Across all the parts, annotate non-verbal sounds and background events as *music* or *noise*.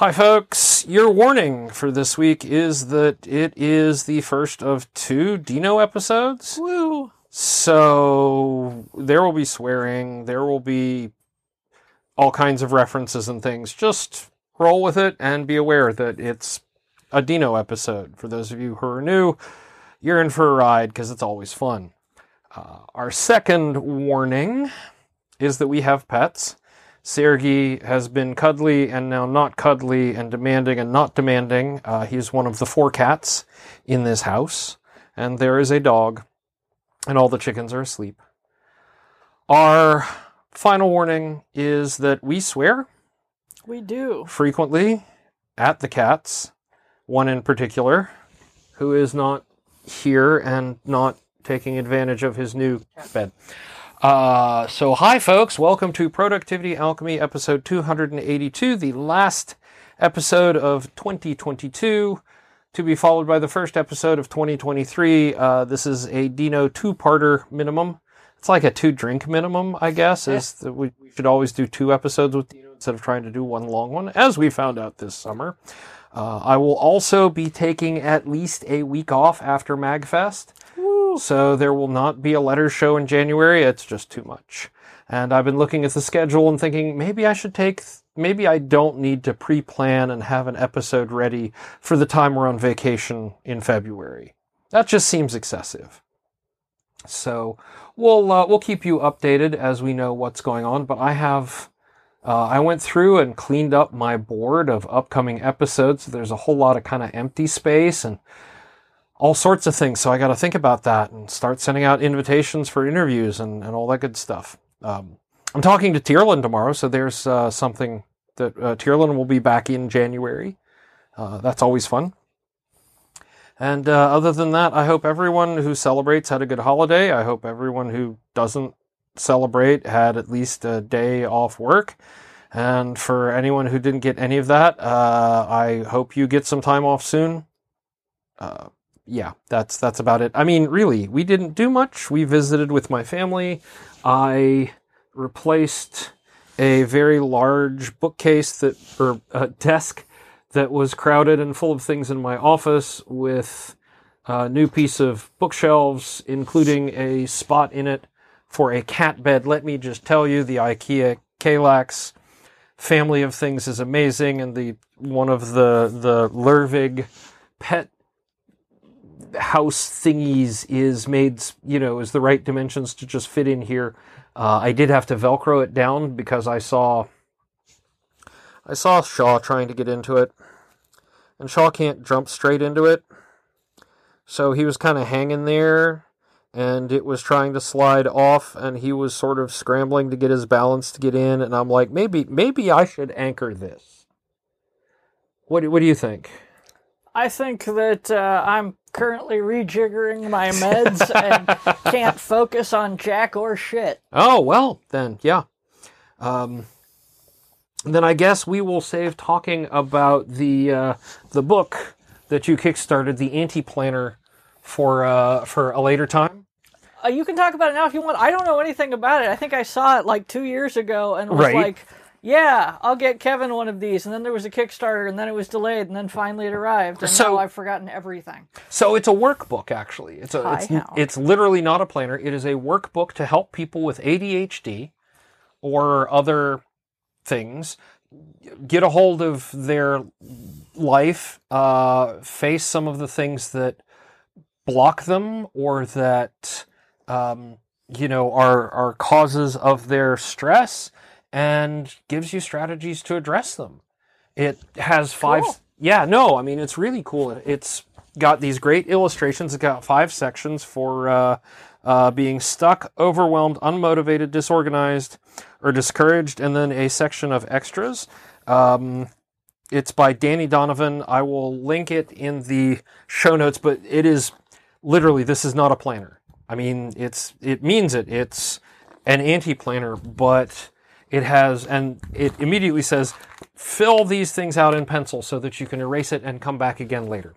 Hi, folks. Your warning for this week is that it is the first of two Dino episodes. Woo! So there will be swearing, there will be all kinds of references and things. Just roll with it and be aware that it's a Dino episode. For those of you who are new, you're in for a ride because it's always fun. Uh, our second warning is that we have pets. Sergey has been cuddly and now not cuddly and demanding and not demanding. Uh, he's one of the four cats in this house, and there is a dog, and all the chickens are asleep. Our final warning is that we swear We do. frequently at the cats, one in particular, who is not here and not taking advantage of his new cat bed. Uh, so, hi, folks. Welcome to Productivity Alchemy, episode 282, the last episode of 2022, to be followed by the first episode of 2023. Uh, this is a Dino two parter minimum. It's like a two drink minimum, I guess. Is that we, we should always do two episodes with Dino instead of trying to do one long one, as we found out this summer. Uh, I will also be taking at least a week off after MagFest. So there will not be a letter show in January. It's just too much. And I've been looking at the schedule and thinking maybe I should take, maybe I don't need to pre plan and have an episode ready for the time we're on vacation in February. That just seems excessive. So we'll, uh, we'll keep you updated as we know what's going on. But I have, uh, I went through and cleaned up my board of upcoming episodes. There's a whole lot of kind of empty space and all sorts of things. So I got to think about that and start sending out invitations for interviews and, and all that good stuff. Um, I'm talking to Tierlin tomorrow, so there's uh, something that uh, Tierlin will be back in January. Uh, that's always fun. And uh, other than that, I hope everyone who celebrates had a good holiday. I hope everyone who doesn't celebrate had at least a day off work. And for anyone who didn't get any of that, uh, I hope you get some time off soon. Yeah, that's that's about it. I mean, really, we didn't do much. We visited with my family. I replaced a very large bookcase that or a desk that was crowded and full of things in my office with a new piece of bookshelves, including a spot in it for a cat bed. Let me just tell you, the IKEA Kallax family of things is amazing, and the one of the the Lurvig pet house thingies is made, you know, is the right dimensions to just fit in here. Uh, I did have to Velcro it down because I saw, I saw Shaw trying to get into it, and Shaw can't jump straight into it, so he was kind of hanging there, and it was trying to slide off, and he was sort of scrambling to get his balance to get in, and I'm like, maybe, maybe I should anchor this. What, what do you think? I think that uh, I'm currently rejiggering my meds and can't *laughs* focus on jack or shit. Oh well, then yeah. Um, then I guess we will save talking about the uh, the book that you kickstarted, the anti planner, for uh, for a later time. Uh, you can talk about it now if you want. I don't know anything about it. I think I saw it like two years ago and was Right. like, "Yeah, I'll get Kevin one of these." And then there was a Kickstarter, and then it was delayed, and then finally it arrived. And So- now I've forgotten everything. So it's a workbook, actually. It's a it's, it's literally not a planner. It is a workbook to help people with ADHD or other things get a hold of their life, uh, face some of the things that block them or that um, you know are are causes of their stress, and gives you strategies to address them. It has five. Cool. Yeah, no, I mean it's really cool. It's got these great illustrations. It's got five sections for uh, uh, being stuck, overwhelmed, unmotivated, disorganized, or discouraged, and then a section of extras. Um, it's by Dani Donovan. I will link it in the show notes, but it is literally this is not a planner. I mean, it's it means it. It's an anti-planner, but it has and it immediately says fill these things out in pencil so that you can erase it and come back again later.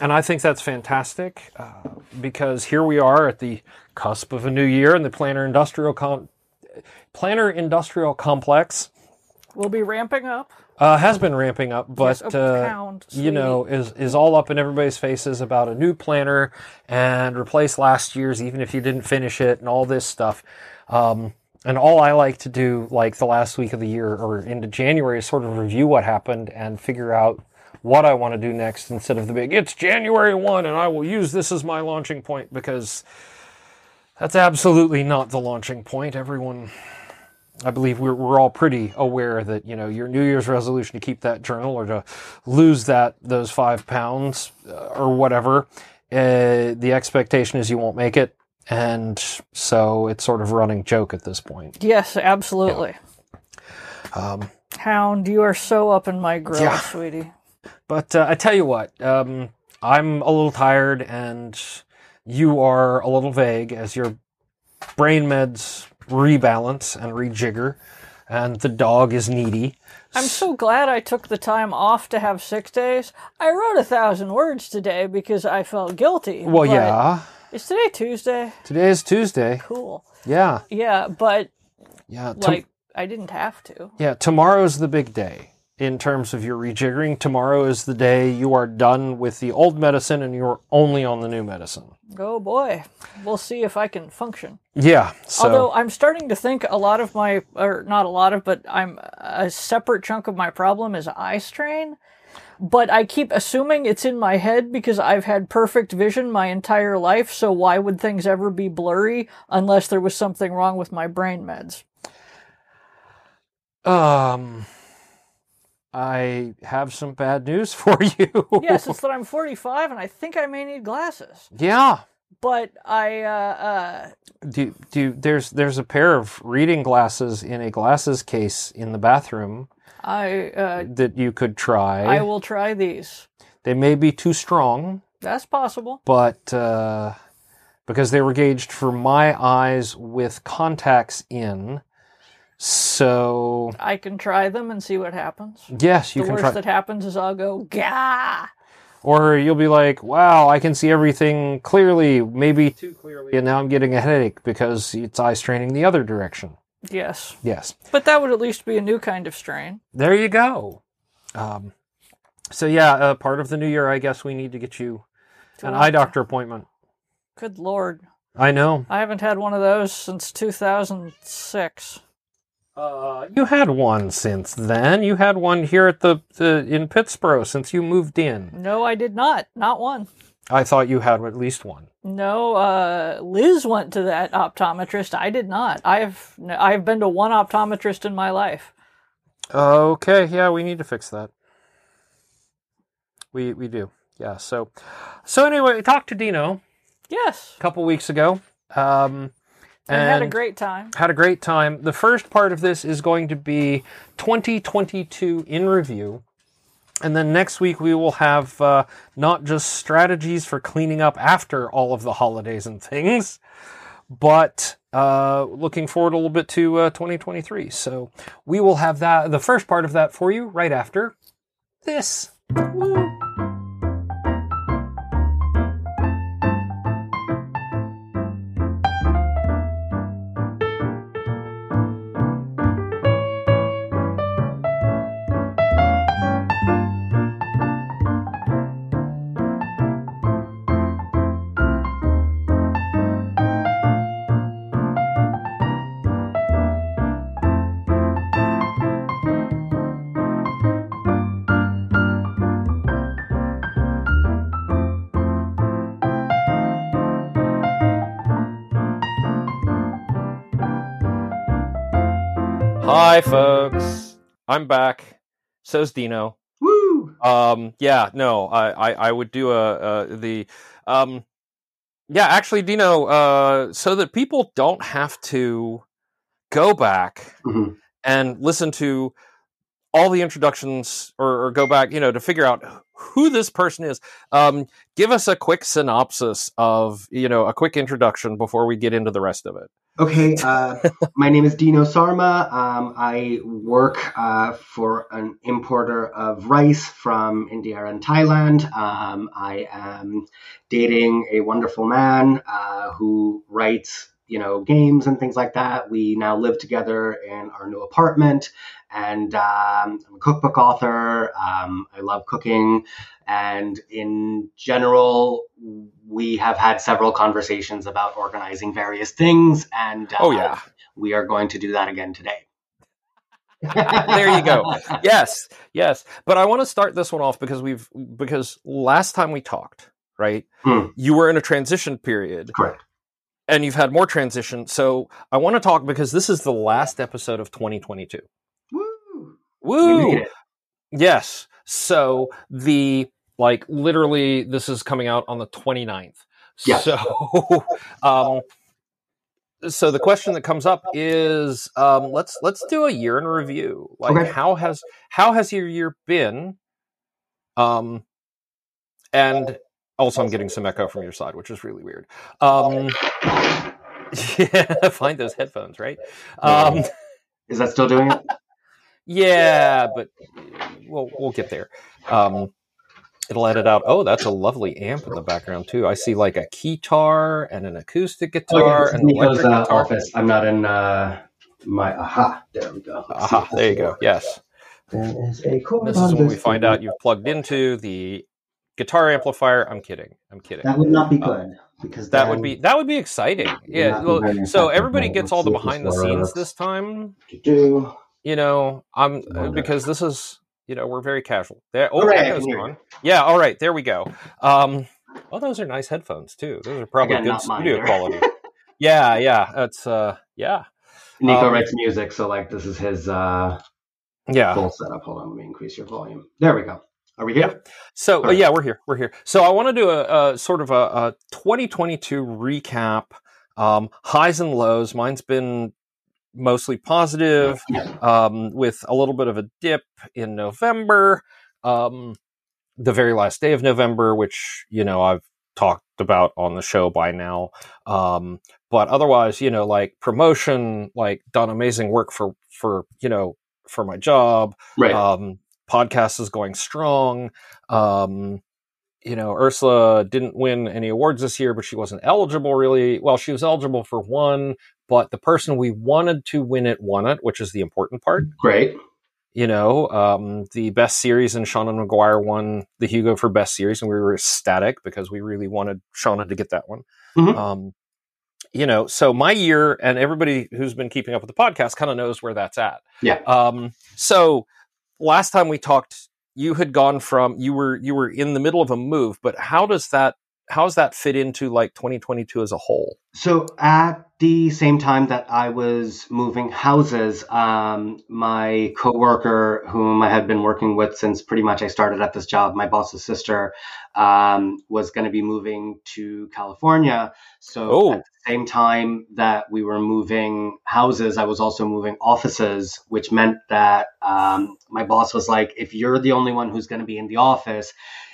And I think that's fantastic uh, because here we are at the cusp of a new year and the planner industrial com- planner industrial complex We'll be ramping up. Uh, has been ramping up, but Yes, uh, pound, you know is is all up in everybody's faces about a new planner and replace last year's, even if you didn't finish it, and all this stuff. Um, and all I like to do, like the last week of the year or into January, is sort of review what happened and figure out what I want to do next instead of the big. It's January one, and I will use this as my launching point because that's absolutely not the launching point. Everyone I believe we're, we're all pretty aware that you know your New Year's resolution to keep that journal or to lose that those five pounds uh, or whatever. Uh, the expectation is you won't make it, and so it's sort of a running joke at this point. Yes, absolutely. Um, Hound, you are so up in my grill, Yeah. sweetie. but uh, I tell you what, um, I'm a little tired, and you are a little vague as your brain meds rebalance and rejigger, and the dog is needy. I'm so glad I took the time off to have six days. I wrote a thousand words today because I felt guilty. Well, yeah. Is today Tuesday? Today is Tuesday. Cool. Yeah, Yeah, but yeah. Like I didn't have to. yeah, tomorrow's the big day in terms of your rejiggering. Tomorrow is the day you are done with the old medicine and you're only on the new medicine. Oh boy. We'll see if I can function. Yeah. So Although I'm starting to think a lot of my, or not a lot of, but I'm a separate chunk of my problem is eye strain. But I keep assuming it's in my head because I've had perfect vision my entire life. So why would things ever be blurry unless there was something wrong with my brain meds? um I have some bad news *laughs* for you. Yes, it's that I'm 45 and I think I may need glasses. yeah. But I, uh, uh, Do do there's there's a pair of reading glasses in a glasses case in the bathroom I, uh, that you could try. I will try these. They may be too strong. That's possible. but uh, because they were gauged for my eyes with contacts in, so I can try them and see what happens. yes, you the can worst that happens is I'll go, gah! or you'll be like, "Wow, I can see everything clearly, maybe too clearly," and now I'm getting a headache because it's eye straining the other direction. Yes. Yes, But that would at least be a new kind of strain. there you go. Um, so yeah, uh, part of the new year, I guess we need to get you an eye doctor appointment. Good lord. I know. I haven't had one of those since 2006. Uh, you had one since then. You had one here at the, the in Pittsburgh since you moved in. No, I did not. Not one. I thought you had at least one. No, uh, Liz went to that optometrist. I did not. I've I've been to one optometrist in my life. Okay, yeah, we need to fix that. We we do. Yeah. So so anyway, we talked to Dino Yes, a couple weeks ago. Um, and, and had a great time. had a great time. The first part of this is going to be 2022 in review. And then next week we will have uh, not just strategies for cleaning up after all of the holidays and things, but uh, looking forward a little bit to uh, 2023. So we will have that the first part of that for you right after this. Woo. Hi, folks. I'm back. So's Dino. Woo! Um, yeah, no, I, I, I would do a, a the, um, yeah, actually, Dino, uh, so that people don't have to go back Mhm. and listen to all the introductions or, or go back, you know, to figure out who this person is. Um, give us a quick synopsis of, you know, a quick introduction before we get into the rest of it. Okay, *laughs* uh, my name is Dino Sarma. Um, I work uh, for an importer of rice from India and Thailand. Um, I am dating a wonderful man uh, who writes you know, games and things like that. We now live together in our new apartment, and um, I'm a cookbook author. Um, I love cooking, and in general, we have had several conversations about organizing various things, and uh, Oh yeah. we are going to do that again today. there you go. *laughs* Yes, yes. But I want to start this one off because we've because last time we talked, right? Hmm. You were in a transition period Correct. And you've had more transition. So I want to talk because this is the last episode of 2022. Woo! Woo! Yes. So the like literally this is coming out on the 29th. Yeah. So *laughs* um so the question that comes up is um let's let's do a year in review. Like Okay. how has how has your year been? Um and also I'm getting some echo from your side, which is really weird. Um *laughs* yeah, find those headphones, right? Um Is that still doing it? *laughs* yeah, but we'll we'll get there. Um, it'll edit out. Oh, that's a lovely amp in the background too. I see like a guitar and an acoustic Oh, guitar yeah, and an Nico's uh, guitar. office. I'm not in uh, my aha. There we go. Let's Aha, there you go. Yes, There is a chord this is when we find out you've plugged into the guitar amplifier. I'm kidding. I'm kidding. That would not be Uh, good because That would be that would be exciting. Yeah. Well, so everybody gets all the see if this behind the scenes this time. Do. You know, I'm because this is you know we're very casual. There. Oh, Hooray, I echo's gone. Yeah. All right. There we go. Um, oh, those are nice headphones too. Those are probably good studio quality. *laughs* yeah. Yeah. It's uh. Yeah. Nico Um, writes music, so like this is his uh, Yeah. full setup. Hold on, let me increase your volume. There we go. Are we here? So uh, yeah, we're here. We're here. So I want to do a, a sort of a, a 2022 recap, um, highs and lows. Mine's been mostly positive, um, with a little bit of a dip in November, um, the very last day of November, which you know I've talked about on the show by now. Um, but otherwise, you know, like promotion, like done amazing work for for you know for my job Right. Podcast is going strong. Um, you know, Ursula didn't win any awards this year, but she wasn't eligible really. Well, she was eligible for one, but the person we wanted to win it won it, which is the important part. Great. You know, um, the best series and Seanan McGuire won the Hugo for best series, and we were ecstatic because we really wanted Seanan to get that one. Mhm. Um, you know, so my year and everybody who's been keeping up with the podcast kind of knows where that's at. Yeah. Um, so last time we talked, you had gone from you were you were in the middle of a move, but how does that how does that fit into like 2022 as a whole? So at the same time that I was moving houses, um, my coworker, whom I had been working with since pretty much I started at this job, my boss's sister, um, was going to be moving to California. So Oh. at the same time that we were moving houses, I was also moving offices, which meant that um, my boss was like, "If you're the only one who's going to be in the office."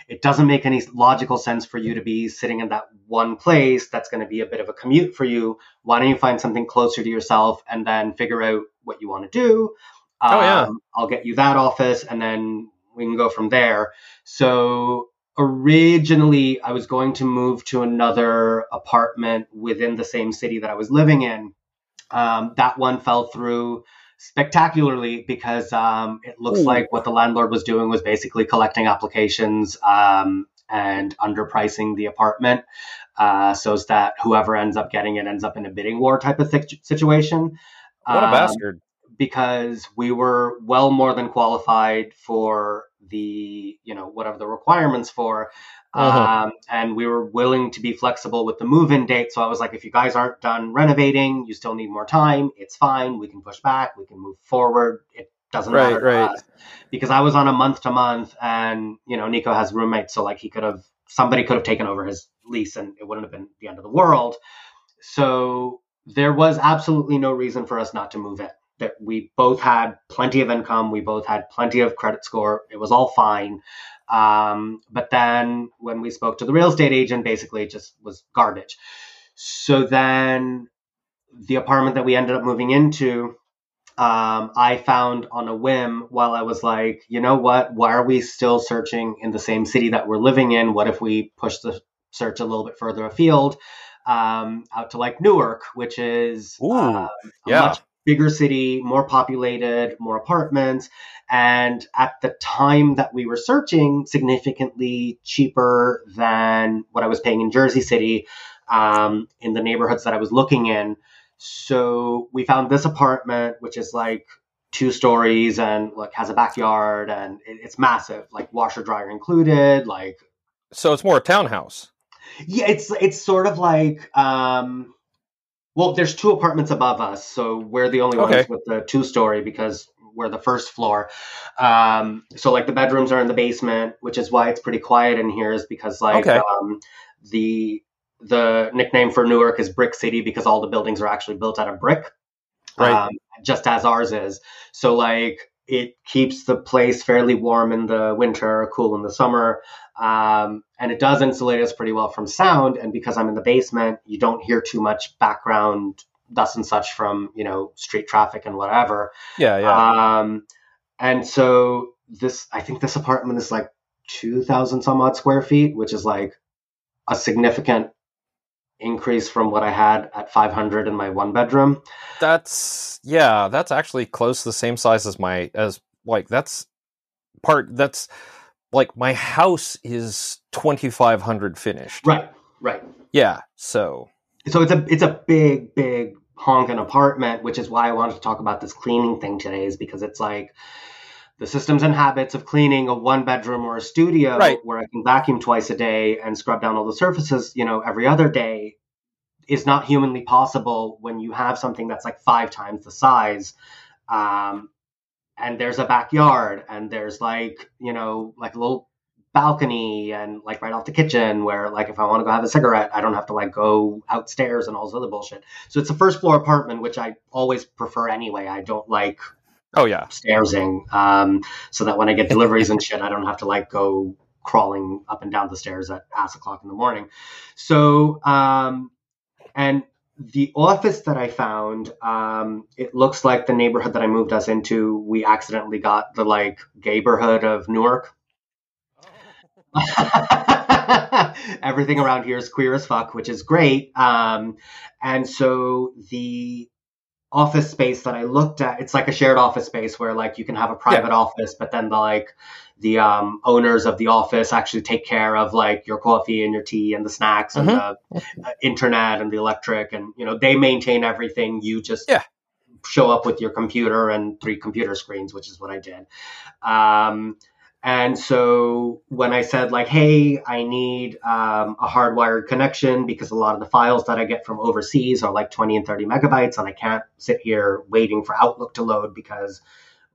It doesn't make any logical sense for you to be sitting in that one place that's going to be a bit of a commute for you. Why don't you find something closer to yourself and then figure out what you want to do? Oh, yeah. Um, i'll get you that office and then we can go from there. So originally i was going to move to another apartment within the same city that i was living in. Um, that one fell through spectacularly because um, it looks Ooh. like what the landlord was doing was basically collecting applications um, and underpricing the apartment uh, so that whoever ends up getting it ends up in a bidding war type of thi- situation. What a Um, bastard! Because we were well more than qualified for the, you know, whatever the requirements for. Uh-huh. Um, and we were willing to be flexible with the move-in date. So I was like, if you guys aren't done renovating, you still need more time. It's fine. We can push back. We can move forward. It doesn't Right, matter right. us. Because I was on a month to month, and you know, Nico has roommates, so like he could have somebody could have taken over his lease, and it wouldn't have been the end of the world. So there was absolutely no reason for us not to move in. That we both had plenty of income, we both had plenty of credit score. It was all fine. Um, but then when we spoke to the real estate agent, basically it just was garbage. So then the apartment that we ended up moving into, um, I found on a whim while I was like, you know what? Why are we still searching in the same city that we're living in? What if we push the search a little bit further afield? um, out to like Newark, which is Ooh, uh, a yeah. much bigger city, more populated, more apartments, and at the time that we were searching, significantly cheaper than what I was paying in Jersey City um, in the neighborhoods that I was looking in. So we found this apartment, which is like two stories and like has a backyard and it's massive, like washer dryer included. Like, So it's more a townhouse. yeah, it's it's sort of like, um, well, there's two apartments above us, so we're the only Okay. ones with the two story because we're the first floor. Um, so like the bedrooms are in the basement, which is why it's pretty quiet in here, is because like Okay. um, the the nickname for Newark is Brick City because all the buildings are actually built out of brick, Right. um, just as ours is. So like it keeps the place fairly warm in the winter, cool in the summer, um, and it does insulate us pretty well from sound. And because I'm in the basement, you don't hear too much background dust and such from you know street traffic and whatever. Yeah, yeah. Um, and so this, I think this apartment is like 2,000 some odd square feet, which is like a significant increase from what I had at 500 in my one bedroom. that's yeah, that's actually close to the same size as my as like that's part that's like my house is 2500 finished. Right, right. Yeah, so So it's a it's a big, big honking apartment, which is why I wanted to talk about this cleaning thing today, is because it's like the systems and habits of cleaning a one bedroom or a studio Right. where I can vacuum twice a day and scrub down all the surfaces, you know, every other day is not humanly possible when you have something that's like five times the size. Um, and there's a backyard and there's like, you know, like a little balcony and like right off the kitchen where like if I want to go have a cigarette, I don't have to like go outstairs and all this other bullshit. So it's a first floor apartment, which I always prefer anyway. I don't like oh yeah. stairsing um, so that when I get deliveries and shit, I don't have to like go crawling up and down the stairs at ass o'clock in the morning. So, um, and the office that I found, um, it looks like the neighborhood that I moved us into. We accidentally got the like gayborhood of Newark. *laughs* Everything around here is queer as fuck, which is great. Um, and so the office space that I looked at, it's like a shared office space where like you can have a private office, but then the like the um, owners of the office actually take care of like your coffee and your tea and the snacks and the uh, internet and the electric and you know they maintain everything. You just Yeah. show up with your computer and three computer screens, which is what I did. Um, and so when I said like, "Hey, I need um, a hardwired connection because a lot of the files that I get from overseas are like 20 and 30 megabytes, and I can't sit here waiting for Outlook to load because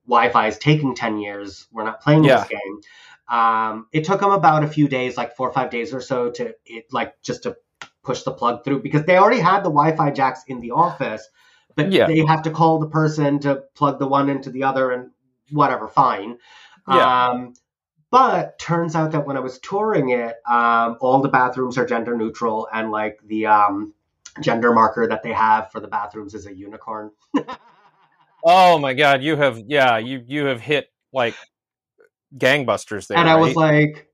Wi-Fi is taking 10 years. We're not playing Yeah. this game." Um, it took them about a few days, like four or five days or so, to it like just to push the plug through because they already had the Wi-Fi jacks in the office, but Yeah. they have to call the person to plug the one into the other and whatever. Fine. Yeah. Um, but turns out that when I was touring it, um, all the bathrooms are gender neutral, and like the um, gender marker that they have for the bathrooms is a unicorn. *laughs* Oh my god, you have yeah, you you have hit like gangbusters there. and I was like,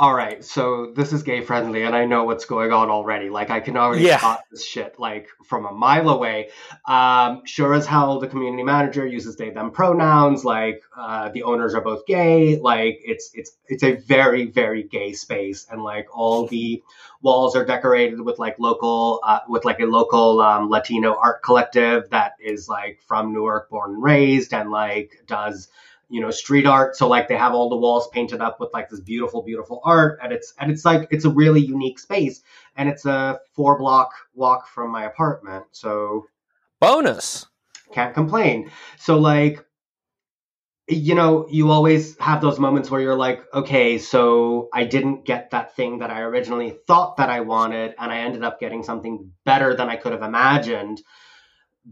all right, so this is gay friendly, and I know what's going on already. Like, I can already Yeah. spot this shit like from a mile away. Um, sure as hell, the community manager uses they them pronouns. Like, uh, the owners are both gay. Like, it's it's it's a very very gay space, and like all the walls are decorated with like local uh, with like a local um, Latino art collective that is like from Newark, born and raised, and like does you know street art. So like they have all the walls painted up with like this beautiful beautiful art. And it's and it's like it's a really unique space. And it's a four block walk from my apartment. So bonus. can't complain. So like you know you always have those moments where you're like okay so i didn't get that thing that i originally thought that i wanted. And i ended up getting something better than i could have imagined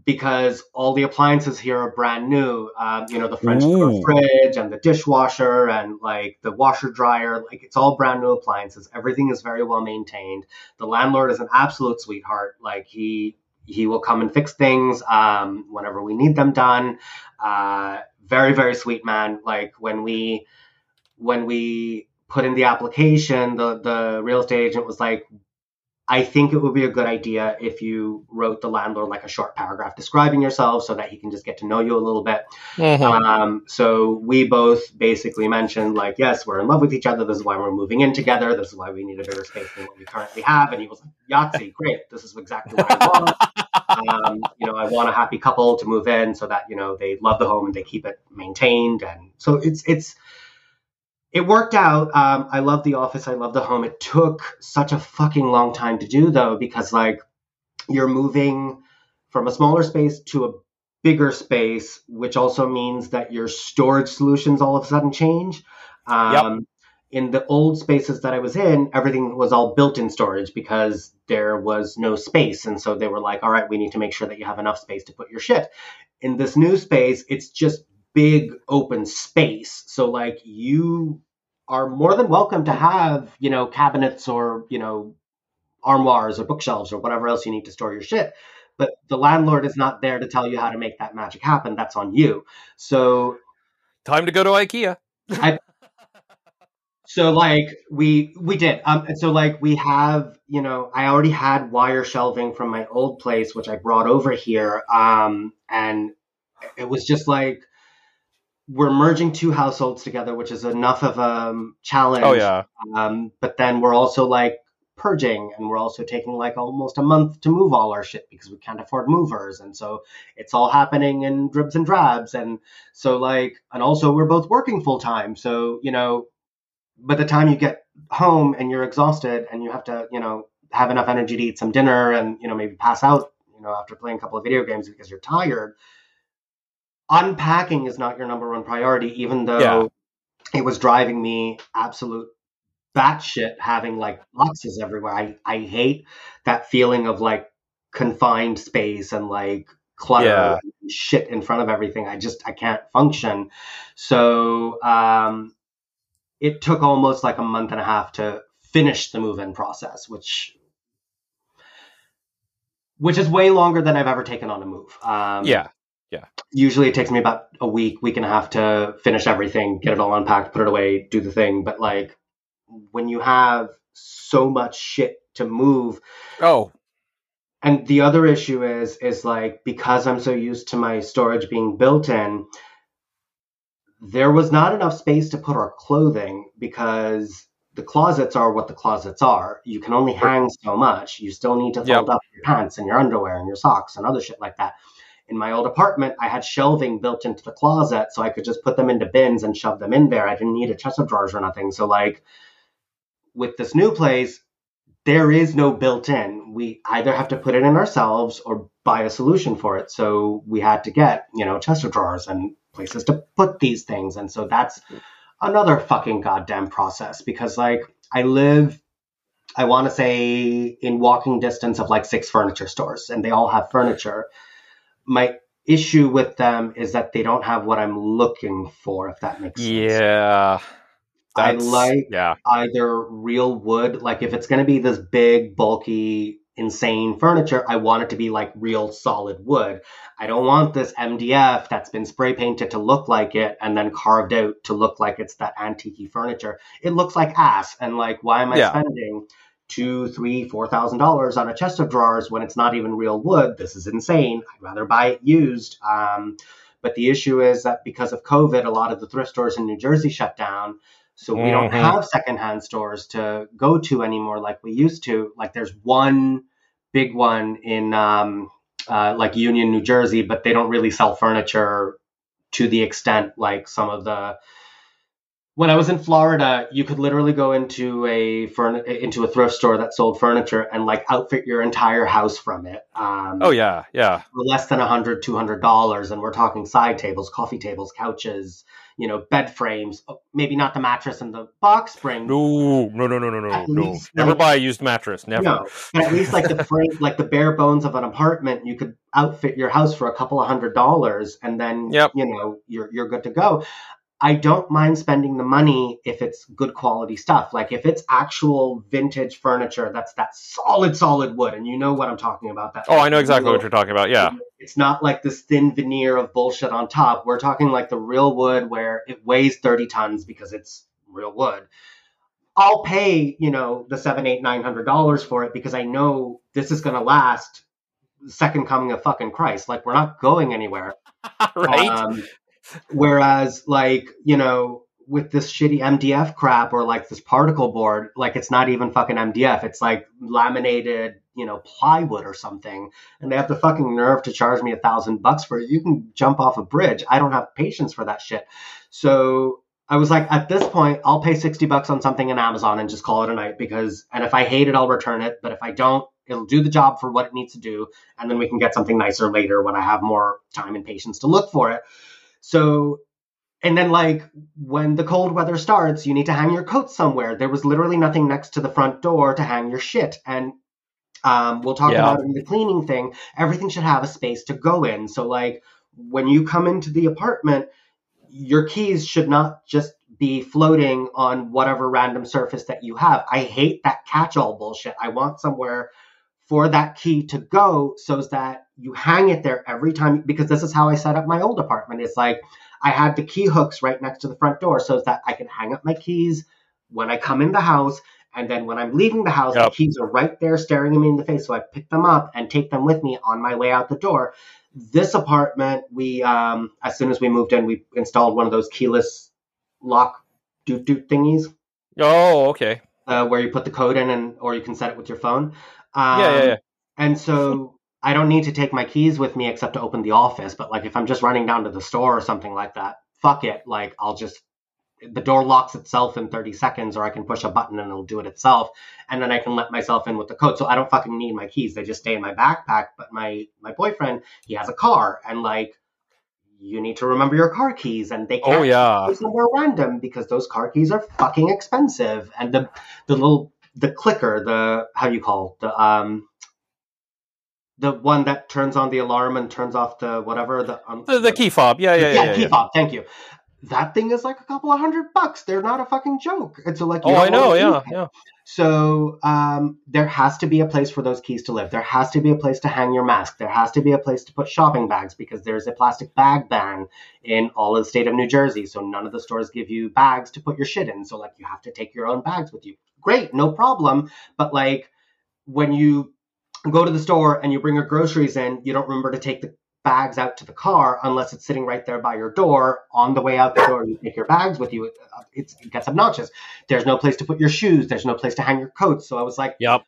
because all the appliances here are brand new. Um, you know the french door fridge and the dishwasher and like the washer dryer like it's all brand new appliances. Everything is very well maintained. The landlord is an absolute sweetheart. Like he he will come and fix things um, whenever we need them done. Uh, very very sweet man. Like when we when we put in the application the the real estate agent was like I think it would be a good idea if you wrote the landlord like a short paragraph describing yourself so that he can just get to know you a little bit. Mhm. Um, so we both basically mentioned like, yes, we're in love with each other. This is why we're moving in together. This is why we need a bigger space than what we currently have. And he was like, Yahtzee, great. This is exactly what I *laughs* want. um, you know, I want a happy couple to move in so that you know they love the home and they keep it maintained. And so it's it's it worked out. Um, I love the office. I love the home. It took such a fucking long time to do though, because like you're moving from a smaller space to a bigger space, which also means that your storage solutions all of a sudden change. Um, In the old spaces that I was in, everything was all built in storage because there was no space. And so they were like, all right, we need to make sure that you have enough space to put your shit. In this new space, it's just big open space. So like you are more than welcome to have, you know, cabinets or, you know, armoires or bookshelves or whatever else you need to store your shit. But the landlord is not there to tell you how to make that magic happen. That's on you. So Time to go to IKEA. *laughs* so like we we did um so like we have you know i already had wire shelving from my old place which i brought over here um and it was just like we're merging two households together which is enough of a um, challenge Oh yeah. um but then we're also like purging and we're also taking like almost a month to move all our shit because we can't afford movers and so it's all happening in dribs and drabs and so like and also we're both working full time so you know by the time you get home and you're exhausted and you have to, you know, have enough energy to eat some dinner and, you know, maybe pass out, you know, after playing a couple of video games because you're tired, unpacking is not your number one priority, even though Yeah. it was driving me absolute batshit having like boxes everywhere. I, I hate that feeling of like confined space and like clutter Yeah. and shit in front of everything. I just I can't function. So um it took almost like a month and a half to finish the move-in process, which which is way longer than I've ever taken on a move. Um, Yeah. Usually it takes me about a week, week and a half to finish everything, get it all unpacked, put it away, do the thing. But like when you have so much shit to move, Oh. and the other issue is is like because I'm so used to my storage being built in, there was not enough space to put our clothing because the closets are what the closets are. You can only hang so much. You still need to Yep. fold up your pants and your underwear and your socks and other shit like that. In my old apartment, I had shelving built into the closet so I could just put them into bins and shove them in there. I didn't need a chest of drawers or nothing. So like with this new place, there is no built in. We either have to put it in ourselves or buy a solution for it. So we had to get, you know, chest of drawers and places to put these things. And so that's another fucking goddamn process because, like, I live, I want to say, in walking distance of like six furniture stores and they all have furniture. My issue with them is that they don't have what I'm looking for, if that makes sense. Yeah. I like Yeah. either real wood, like if it's going to be this big, bulky, insane furniture, I want it to be like real solid wood. I don't want this MDF that's been spray painted to look like it and then carved out to look like it's that antique furniture. It looks like ass. And like, why am I Yeah. spending two, three, four thousand dollars on a chest of drawers when it's not even real wood? This is insane. I'd rather buy it used. Um, but the issue is that because of COVID, a lot of the thrift stores in New Jersey shut down. So we don't Mhm. have secondhand stores to go to anymore like we used to. Like there's one big one in um, uh, like Union, New Jersey, but they don't really sell furniture to the extent like some of the. When I was in Florida, you could literally go into a furn- into a thrift store that sold furniture and like outfit your entire house from it. Um, Oh yeah. Yeah. for less than a hundred, two hundred dollars, and we're talking side tables, coffee tables, couches, you know, bed frames. Oh, Maybe not the mattress and the box spring. No. No. No. No. No. No. At No. least, Never like- buy a used mattress. Never. No, at least like the frame, like the bare bones of an apartment, you could outfit your house for a couple of hundred dollars, and then Yep. you know you're you're good to go. I don't mind spending the money if it's good quality stuff. Like if it's actual vintage furniture, that's that solid, solid wood, and you know what I'm talking about. That Oh, I know exactly what you're talking about. Yeah. it's not like this thin veneer of bullshit on top. We're talking like the real wood where it weighs 30 tons because it's real wood. I'll pay, you know, the seven, eight, nine hundred dollars for it because I know this is gonna last second coming of fucking Christ. Like we're not going anywhere. *laughs* right? Um, whereas, like, you know, with this shitty MDF crap or like this particle board, like it's not even fucking MDF. It's like laminated, you know, plywood or something. And they have the fucking nerve to charge me a thousand bucks for it. You can jump off a bridge. I don't have patience for that shit. So I was like, at this point, I'll pay 60 bucks on something in Amazon and just call it a night because, and if I hate it, I'll return it. But if I don't, it'll do the job for what it needs to do. And then we can get something nicer later when I have more time and patience to look for it. So, and then like when the cold weather starts, you need to hang your coat somewhere. There was literally nothing next to the front door to hang your shit. And um, we'll talk Yeah. about in the cleaning thing. Everything should have a space to go in. So, like when you come into the apartment, your keys should not just be floating on whatever random surface that you have. I hate that catch-all bullshit. I want somewhere for that key to go so that you hang it there every time because this is how I set up my old apartment. It's like I had the key hooks right next to the front door so that I can hang up my keys when I come in the house and then when I'm leaving the house, Yep. the keys are right there staring at me in the face. So I pick them up and take them with me on my way out the door. This apartment, we um, as soon as we moved in, we installed one of those keyless lock doot doot thingies oh, okay. uh, where you put the code in and or you can set it with your phone. Um, yeah, yeah, yeah. And so I don't need to take my keys with me except to open the office. But like if I'm just running down to the store or something like that, fuck it. Like I'll just the door locks itself in 30 seconds, or I can push a button and it'll do it itself, and then I can let myself in with the code. So I don't fucking need my keys; they just stay in my backpack. But my my boyfriend, he has a car, and like you need to remember your car keys, and they can't Oh, yeah. somewhere random because those car keys are fucking expensive, and the the little the clicker, the how do you call it? the um the one that turns on the alarm and turns off the whatever the um, The, the key fob. Yeah, yeah, yeah. yeah, key yeah. fob. Thank you. That thing is like a couple of hundred bucks. They're not a fucking joke. And so like, you Oh, I know. Yeah, yeah. So um, there has to be a place for those keys to live. There has to be a place to hang your mask. There has to be a place to put shopping bags because there's a plastic bag ban in all of the state of New Jersey. So none of the stores give you bags to put your shit in. So like you have to take your own bags with you. Great, no problem. But like when you go to the store and you bring your groceries in, you don't remember to take the bags out to the car unless it's sitting right there by your door. On the way out the door, you take your bags with you. It, uh, it's, it gets obnoxious. There's no place to put your shoes. There's no place to hang your coats. So I was like, Yep.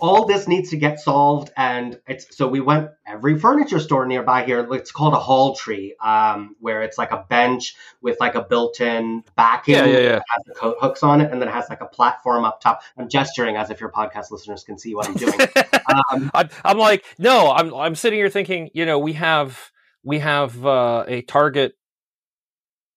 All this needs to get solved. And it's so we went every furniture store nearby here. It's called a hall tree, um, where it's like a bench with like a built-in backing Yeah, yeah, yeah. that has the coat hooks on it, and then it has like a platform up top. I'm gesturing as if your podcast listeners can see what I'm doing. *laughs* um, I'm, I'm like, no, I'm I'm sitting here thinking, you know, we have we have uh, a Target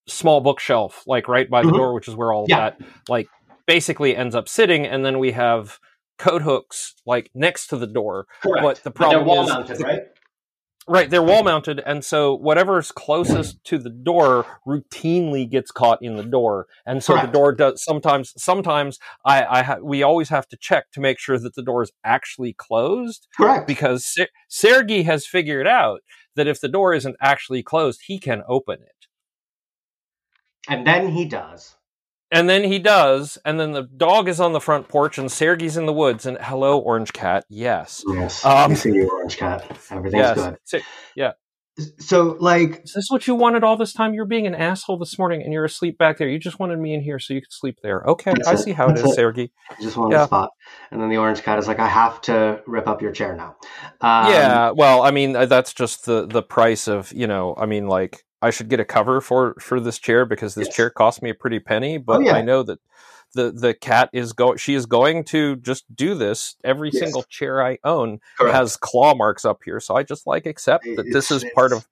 small bookshelf, like right by the Mhm. door, which is where all Yeah. that like basically ends up sitting, and then we have coat hooks like next to the door. correct. But the they're problem wall is- mounted, right? Right, they're wall mounted, and so whatever's closest to the door routinely gets caught in the door, and so Correct. the door does sometimes. Sometimes I, I ha- we always have to check to make sure that the door is actually closed Correct. because Ser- Sergey has figured out that if the door isn't actually closed, he can open it, and then he does. And then he does, and then the dog is on the front porch, and Sergey's in the woods, and hello, orange cat, yes, Yes. Um, I see you, orange cat. Everything's yes. good. Se- So, like, Is this what you wanted all this time? You're being an asshole this morning and you're asleep back there. You just wanted me in here so you could sleep there. Okay, I it. see how it That's is, it. Sergey. I just wanted Yeah. a spot. And then the orange cat is like, I have to rip up your chair now. Um, yeah, well, I mean, uh, that's just the the price of, you know, I mean, like I should get a cover for for this chair because this Yes. chair cost me a pretty penny, but oh, yeah. I know that the the cat is going she is going to just do this. Every Yes. single chair I own Correct. has claw marks up here, so I just like accept that this is part of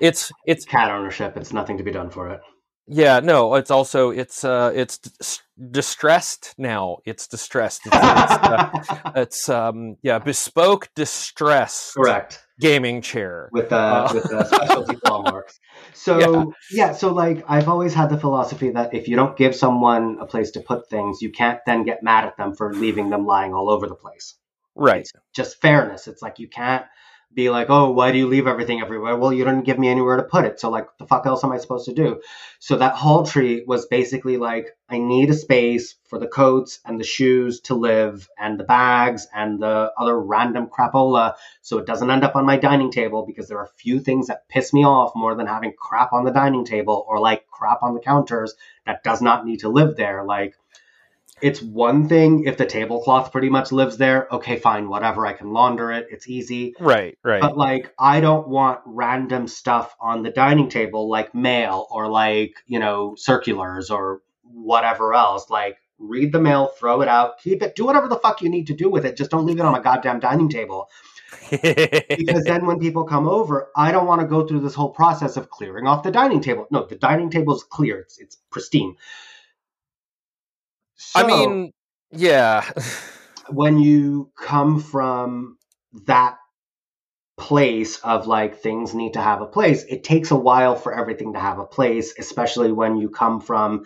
it's it's cat ownership. It's nothing to be done for it. Yeah, no, it's also it's uh it's dis- distressed now. It's distressed. It's, it's, uh, *laughs* it's um yeah, bespoke distress Correct. gaming chair. With uh, Uh, with uh, *laughs* specialty claw marks. So yeah. so like I've always had the philosophy that if you don't give someone a place to put things, you can't then get mad at them for leaving them lying all over the place. Right. Just fairness. It's like you can't be like, oh, why do you leave everything everywhere? Well, you didn't give me anywhere to put it. So, like, the fuck else am I supposed to do? So, that hall tree was basically like, I need a space for the coats and the shoes to live and the bags and the other random crapola so it doesn't end up on my dining table because there are a few things that piss me off more than having crap on the dining table or like crap on the counters that does not need to live there. Like, it's one thing if the tablecloth pretty much lives there. Okay, fine, whatever. I can launder it. It's easy. Right, right. But like, I don't want random stuff on the dining table, like mail or like, you know, circulars or whatever else. Like, read the mail, throw it out, keep it, do whatever the fuck you need to do with it. Just don't leave it on my goddamn dining table. because then when people come over, I don't want to go through this whole process of clearing off the dining table. No, the dining table is clear. It's it's pristine. I mean, yeah. *laughs* when you come from that place of like things need to have a place, it takes a while for everything to have a place, especially when you come from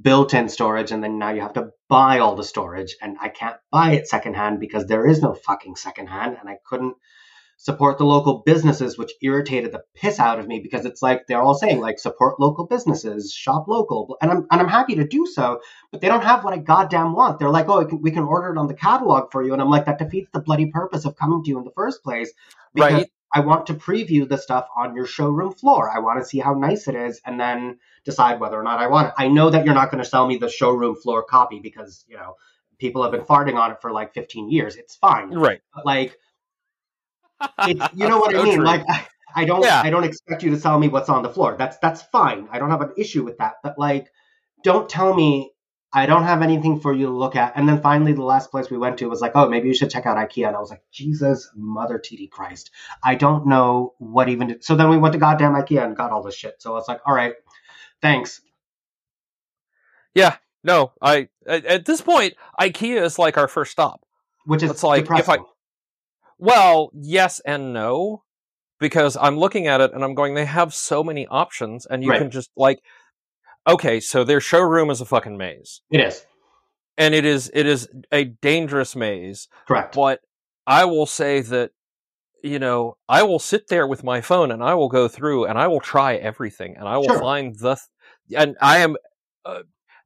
built in storage and then now you have to buy all the storage. And I can't buy it secondhand because there is no fucking secondhand. And I couldn't support the local businesses, which irritated the piss out of me because it's like they're all saying like support local businesses, shop local, and I'm and I'm happy to do so, but they don't have what I goddamn want. They're like, oh, we can, we can order it on the catalog for you, and I'm like, that defeats the bloody purpose of coming to you in the first place. Because Right. I want to preview the stuff on your showroom floor. I want to see how nice it is, and then decide whether or not I want it. I know that you're not going to sell me the showroom floor copy because you know people have been farting on it for like 15 years. It's fine, Right. but like you know what I mean? true. Like I, I don't Yeah. I don't expect you to tell me what's on the floor. That's that's fine. I don't have an issue with that. But like don't tell me I don't have anything for you to look at. And then finally the last place we went to was like, oh, maybe you should check out IKEA. And I was like, Jesus mother TD Christ. I don't know what even to... so then we went to goddamn IKEA and got all this shit. So I was like, all right, thanks. Yeah. No, I at, this point, IKEA is like our first stop. Which is It's like, if I- depressing. Well, yes and no, because I'm looking at it and I'm going, they have so many options, and you Right. can just like, okay, so their showroom is a fucking maze, It is. and it is it is a dangerous maze. Correct. But I will say that, you know, I will sit there with my phone and I will go through and I will try everything and I will Sure. find the, th- and I am. Uh,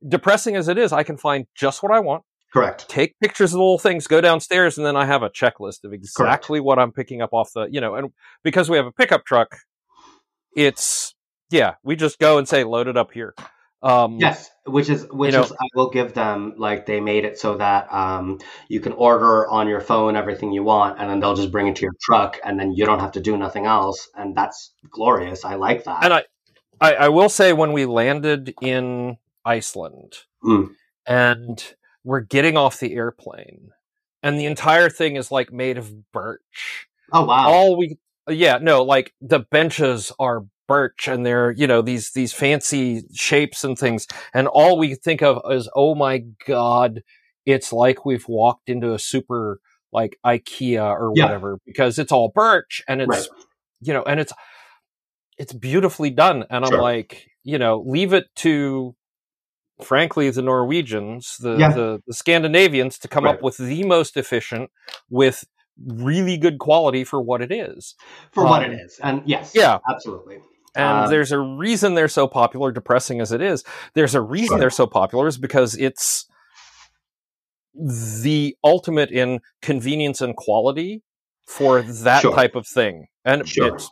depressing as it is, I can find just what I want Correct. take pictures of the little things, go downstairs, and then I have a checklist of exactly what I'm picking up off the, you know, and because we have a pickup truck, it's yeah, we just go and say load it up here. Um, Yes, which is which know- is I will give them like they made it so that um, you can order on your phone everything you want, and then they'll just bring it to your truck, and then you don't have to do nothing else, and that's glorious. I like that. and I, I, I will say when we landed in Iceland, Mm. and we're getting off the airplane, and the entire thing is like made of birch. oh wow, all we yeah no like the benches are birch and they're you know these these fancy shapes and things and all we think of is oh my god it's like we've walked into a super like ikea or Yeah. whatever because it's all birch and it's Right. you know and it's it's beautifully done and i'm like you know leave it to frankly the norwegians the Yeah. the, the scandinavians to come up with the most efficient with really good quality for what it is for what um, it is, and yes, yeah. absolutely. and Um, there's a reason they're so popular depressing as it is there's a reason they're so popular is because it's the ultimate in convenience and quality for that Sure. type of thing and Sure. it's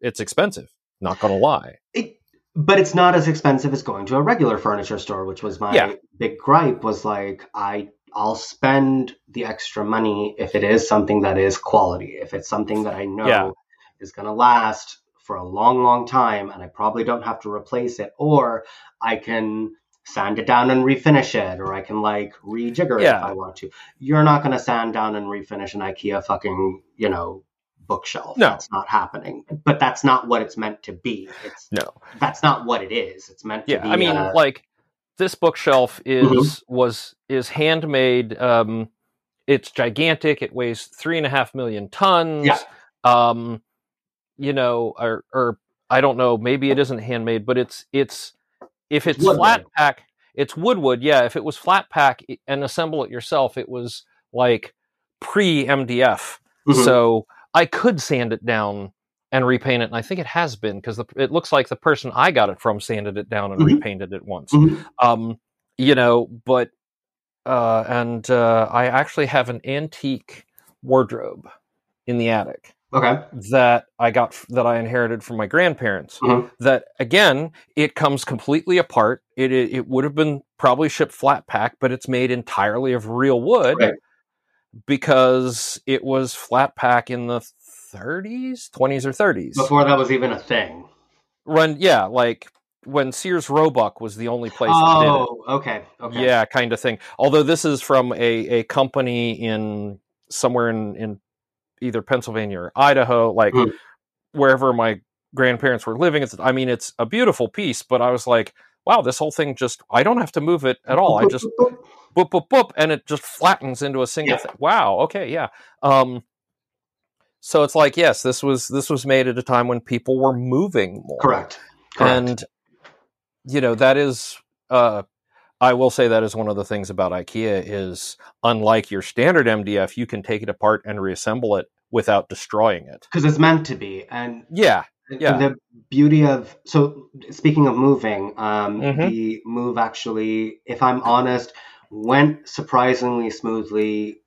it's expensive not gonna lie It, but it's not as expensive as going to a regular furniture store, which was my Yeah. big gripe. Was like I I'll spend the extra money if it is something that is quality. If it's something that I know Yeah. is going to last for a long, long time, and I probably don't have to replace it, or I can sand it down and refinish it, or I can like rejigger it Yeah. if I want to. You're not going to sand down and refinish an IKEA fucking you know bookshelf. No. That's not happening. But that's not what it's meant to be. It's no that's not what it is. It's meant to yeah be. i mean uh, like this bookshelf is Mm-hmm. was is handmade um it's gigantic it weighs three and a half million tons Yeah. um you know or or i don't know maybe it isn't handmade but it's it's if it's Woodwood. flat pack it's woodwood yeah if it was flat pack and assemble it yourself it was like pre mdf mhm. so I could sand it down and repaint it, and I think it has been because it looks like the person I got it from sanded it down and Mhm. repainted it once. Mhm. Um, you know, but uh, and uh, I actually have an antique wardrobe in the attic Okay. that I got that I inherited from my grandparents. Mhm. That again, it comes completely apart. It it, it would have been probably shipped flat pack, but it's made entirely of real wood Right. Because it was flat pack in the 30s, 20s or 30s. Before that was even a thing. Run, yeah, like when Sears Roebuck was the only place that did it. Oh, okay. Okay. Yeah, kind of thing. Although this is from a, a company in somewhere in, in either Pennsylvania or Idaho, like Hmm. wherever my grandparents were living. It's, I mean, it's a beautiful piece, but I was like, wow, this whole thing just, I don't have to move it at all. I just boop, boop, boop, and it just flattens into a single Yeah. thing. Wow. Okay. Yeah. Um, so it's like, yes, this was, this was made at a time when people were moving more Correct. Correct. and you know that is uh i will say that is one of the things about ikea is unlike your standard mdf you can take it apart and reassemble it without destroying it Because it's meant to be. And yeah Yeah. the beauty of so speaking of moving, um, Mhm. the move actually, if I'm honest, went surprisingly smoothly.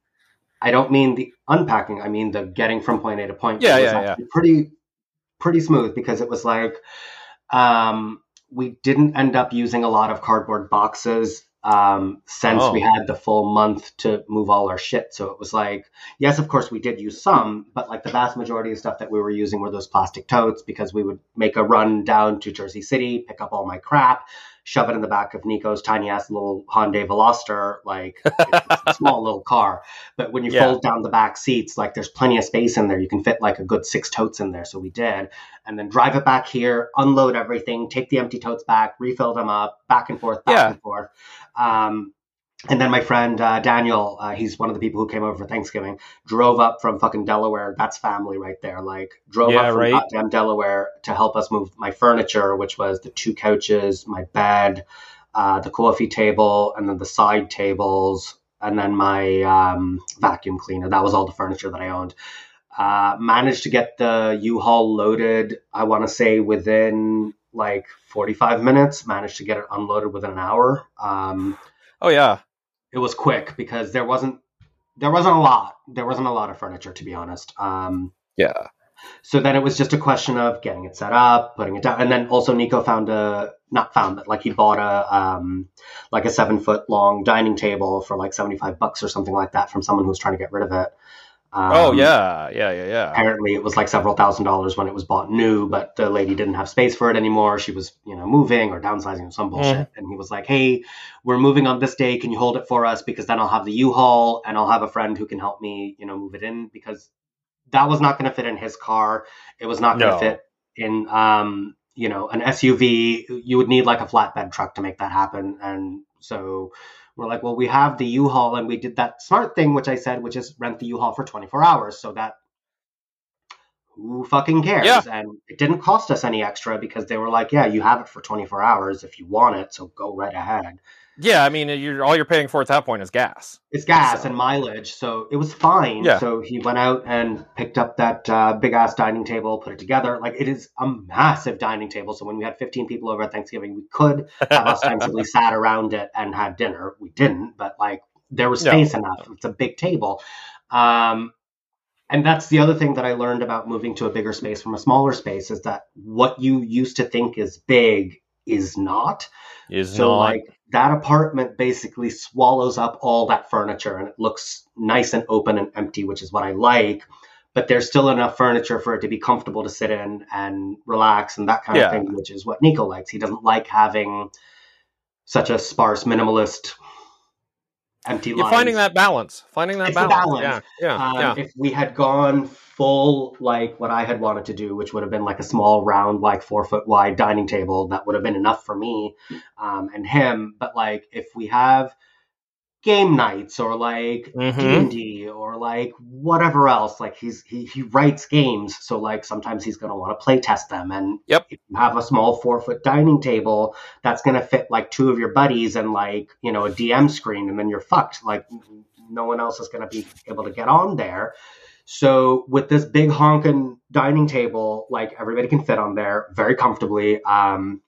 I don't mean the unpacking. I mean the getting from point A to point B. Yeah, yeah, yeah. Pretty, pretty smooth because it was like, um, we didn't end up using a lot of cardboard boxes um, since Oh. we had the full month to move all our shit. So it was like, yes, of course we did use some, but like the vast majority of stuff that we were using were those plastic totes because we would make a run down to Jersey City, pick up all my crap, shove it in the back of Nico's tiny ass little Hyundai Veloster, like it's a *laughs* small little car. But when you Yeah. fold down the back seats, like there's plenty of space in there. You can fit like a good six totes in there. So we did. And then drive it back here, unload everything, take the empty totes back, refill them up, back and forth, back Yeah. and forth. Um, and then my friend uh, Daniel, uh, he's one of the people who came over for Thanksgiving, drove up from fucking Delaware. That's family right there. Like drove Yeah, up from right. goddamn Delaware to help us move my furniture, which was the two couches, my bed, uh, the coffee table, and then the side tables, and then my um, vacuum cleaner. That was all the furniture that I owned. Uh, managed to get the U-Haul loaded. I want to say within like 45 minutes. Managed to get it unloaded within an hour. Um, oh yeah it was quick because there wasn't there wasn't a lot there wasn't a lot of furniture to be honest. Um, yeah. so then it was just a question of getting it set up putting it down and then also nico found a not found but like he bought a um, like a seven foot long dining table for like 75 bucks or something like that from someone who was trying to get rid of it um, oh yeah. Yeah yeah yeah. apparently it was like several thousand dollars when it was bought new but the lady didn't have space for it anymore. She was you know moving or downsizing or some bullshit. And he was like hey we're moving on this day. Can you hold it for us? Because then i'll have the u-haul and i'll have a friend who can help me you know move it in. Because that was not going to fit in his car. It was not going to No. fit in um you know an suv you would need like a flatbed truck to make that happen. And so we're like, well, we have the U-Haul, and we did that smart thing, which I said, which is rent the U-Haul for 24 hours, so that who fucking cares? Yeah. And it didn't cost us any extra because they were like, yeah, you have it for 24 hours if you want it, so go right ahead. Yeah i mean you're all you're paying for at that point is gas It's gas So- and mileage, so it was fine. Yeah. So he went out and picked up that uh, big ass dining table, put it together. Like it is a massive dining table. So when we had 15 people over at Thanksgiving, we could have ostensibly *laughs* sat around it and had dinner. We didn't, but like there was No. space enough. It's a big table. Um, and that's the other thing that I learned about moving to a bigger space from a smaller space is that what you used to think is big is not. is So not like that apartment basically swallows up all that furniture and it looks nice and open and empty, which is what I like. But there's still enough furniture for it to be comfortable to sit in and relax and that kind Yeah. of thing, which is what Nico likes. He doesn't like having such a sparse minimalist empty you're lines. finding that balance finding that It's balance. balance. yeah yeah Um, yeah If we had gone full, like what I had wanted to do, which would have been like a small, round, like four foot wide dining table, that would have been enough for me um, and him. But like, if we have game nights or like Mhm. D and D or like whatever else, like he's he he writes games, so like sometimes he's gonna want to play test them. And Yep. if you have a small four foot dining table, that's gonna fit like two of your buddies and like you know a DM screen, and then you're fucked. Like no one else is gonna be able to get on there. So with this big honkin' dining table, like everybody can fit on there very comfortably, um,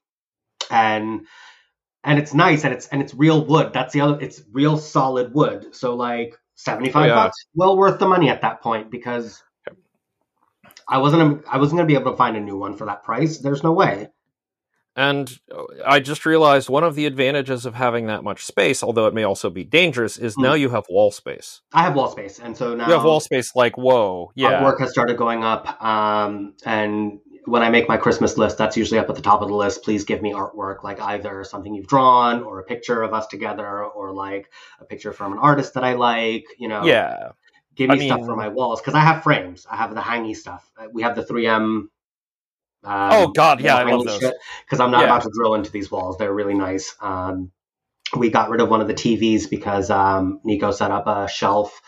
and and it's nice and it's and it's real wood. That's the other. It's real solid wood. So like seventy five Oh, yeah. bucks, well worth the money at that point because I wasn't I wasn't gonna be able to find a new one for that price. There's no way. And uh, I just realized one of the advantages of having that much space, although it may also be dangerous, is Hmm. now you have wall space. I have wall space, and so now You have wall space like whoa, yeah. artwork has started going up. Um, and when I make my Christmas list, that's usually up at the top of the list. Please give me artwork, like either something you've drawn, or a picture of us together, or like a picture from an artist that I like. You know, Yeah. give me I stuff for my walls because I have frames. I have the hangy stuff. Uh, We have the 3M. Um, Oh, God, yeah, I love those. Because I'm not Yeah. about to drill into these walls. They're really nice. Um, we got rid of one of the TVs because um, Nico set up a shelf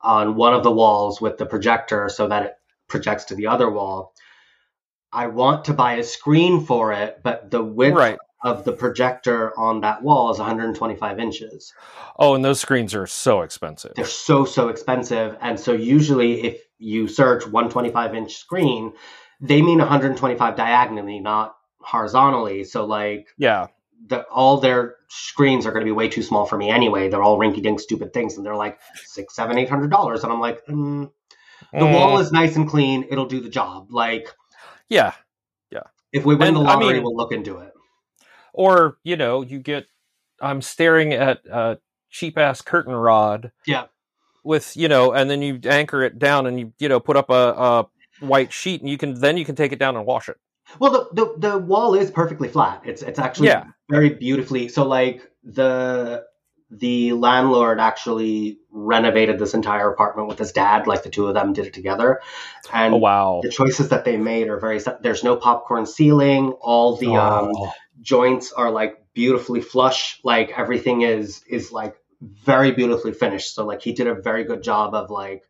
on one of the walls with the projector so that it projects to the other wall. I want to buy a screen for it, but the width Right. of the projector on that wall is 125 inches. Oh, and those screens are so expensive. They're so so expensive, and so usually if you search 125 inch screen, they mean 125 diagonally, not horizontally. So like Yeah. the, all their screens are going to be way too small for me anyway. They're all rinky dink stupid things, and they're like six, seven, eight hundred dollars, and I'm like, mm, the Mm, wall is nice and clean. It'll do the job. Like Yeah. Yeah. If we win And, the I lottery, mean- we'll look into it. Or, you know, you get I'm staring at a cheap ass curtain rod. Yeah. With, you know, and then you anchor it down and you, you know, put up a, a white sheet and you can then you can take it down and wash it. Well, the, the the wall is perfectly flat. It's it's actually Yeah. very beautifully. So like the the landlord actually renovated this entire apartment with his dad. Like the two of them did it together, and Oh wow. the choices that they made are very. There's no popcorn ceiling. All the um, Oh. joints are like beautifully flush. Like everything is is like very beautifully finished. So like he did a very good job of like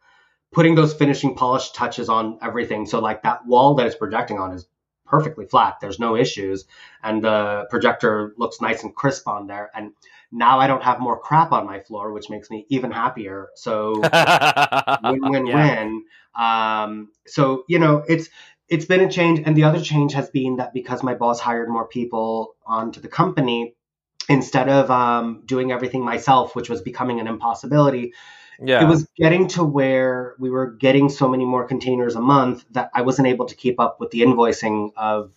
putting those finishing polish touches on everything. So like that wall that it's projecting on is perfectly flat. There's no issues, and the projector looks nice and crisp on there. And now I don't have more crap on my floor, which makes me even happier. So *laughs* win win Yeah. win. Um, so you know, it's it's been a change, and the other change has been that because my boss hired more people onto the company, instead of um, doing everything myself, which was becoming an impossibility, Yeah. it was getting to where we were getting so many more containers a month that I wasn't able to keep up with the invoicing of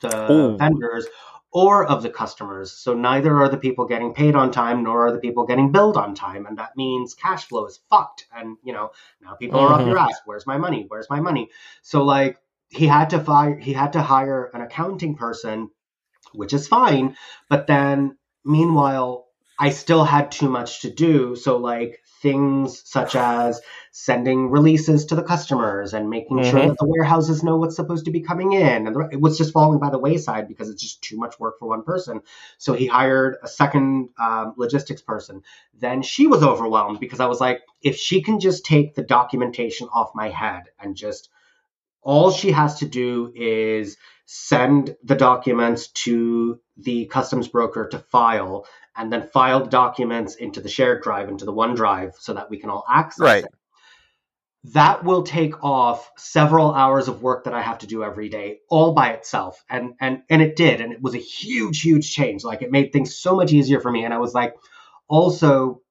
the Ooh. vendors or of the customers. So neither are the people getting paid on time, nor are the people getting billed on time, and that means cash flow is fucked. And you know now people are up your mm-hmm. ass. Where's my money? Where's my money? So like he had to fire, he had to hire an accounting person, which is fine. But then meanwhile, I still had too much to do. So like things such as sending releases to the customers and making sure Mhm. that the warehouses know what's supposed to be coming in and it was just falling by the wayside because it's just too much work for one person so he hired a second um, logistics person then she was overwhelmed because i was like if she can just take the documentation off my head and just all she has to do is send the documents to the customs broker to file and then file the documents into the shared drive into the OneDrive so that we can all access Right. it. That will take off several hours of work that I have to do every day all by itself. And and and it did and it was a huge huge change. Like it made things so much easier for me and I was like also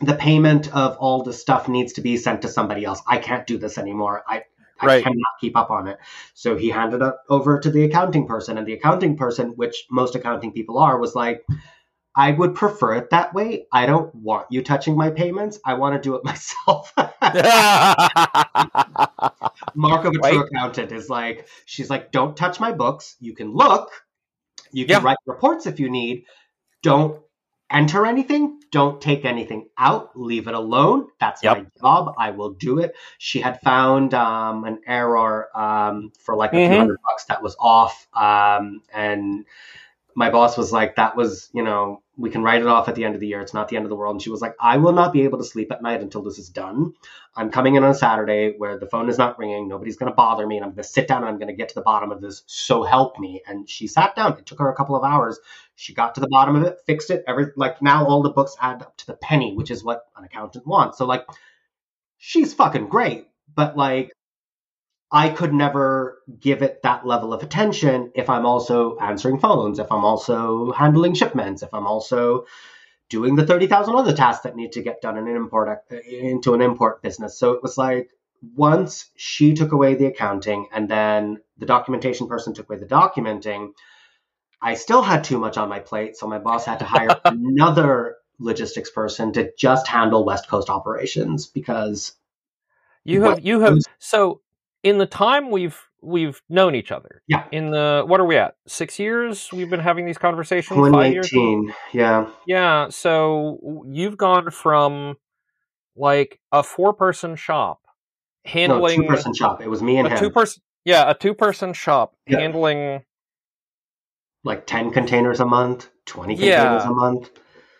the payment of all the stuff needs to be sent to somebody else. I can't do this anymore. I I Right. cannot keep up on it. So he handed it over to the accounting person, and the accounting person, which most accounting people are, was like, I would prefer it that way. I don't want you touching my payments. I want to do it *laughs* myself. *laughs* Mark of a true accountant is like, she's like, don't touch my books. You can look, you can Yeah. write reports if you need. Don't enter anything. Don't take anything out. Leave it alone. That's Yep. my job. I will do it. She had found um, an error um, for like a Mhm. few hundred bucks that was off. Um, and my boss was like, that was, you know, we can write it off at the end of the year. It's not the end of the world. And she was like, I will not be able to sleep at night until this is done. I'm coming in on Saturday where the phone is not ringing. Nobody's going to bother me. And I'm going to sit down and I'm going to get to the bottom of this. So help me. And she sat down. It took her a couple of hours. She got to the bottom of it, fixed it. Every like now all the books add up to the penny, which is what an accountant wants. So like, she's fucking great. but like I could never give it that level of attention if I'm also answering phones, if I'm also handling shipments, if I'm also doing the 30,000 other tasks that need to get done in an import uh, into an import business. So it was like once she took away the accounting and then the documentation person took away the documenting, I still had too much on my plate. So my boss had to hire *laughs* another logistics person to just handle West Coast operations because you have you have so in the time we've we've known each other. Yeah. In the what are we at? Six years we've been having these conversations. Five years. Yeah. Yeah. So you've gone from like a four person shop handling no, two person shop. It was me and a him. Two person. Yeah, a two person shop yeah. handling like ten containers a month, twenty containers yeah, a month.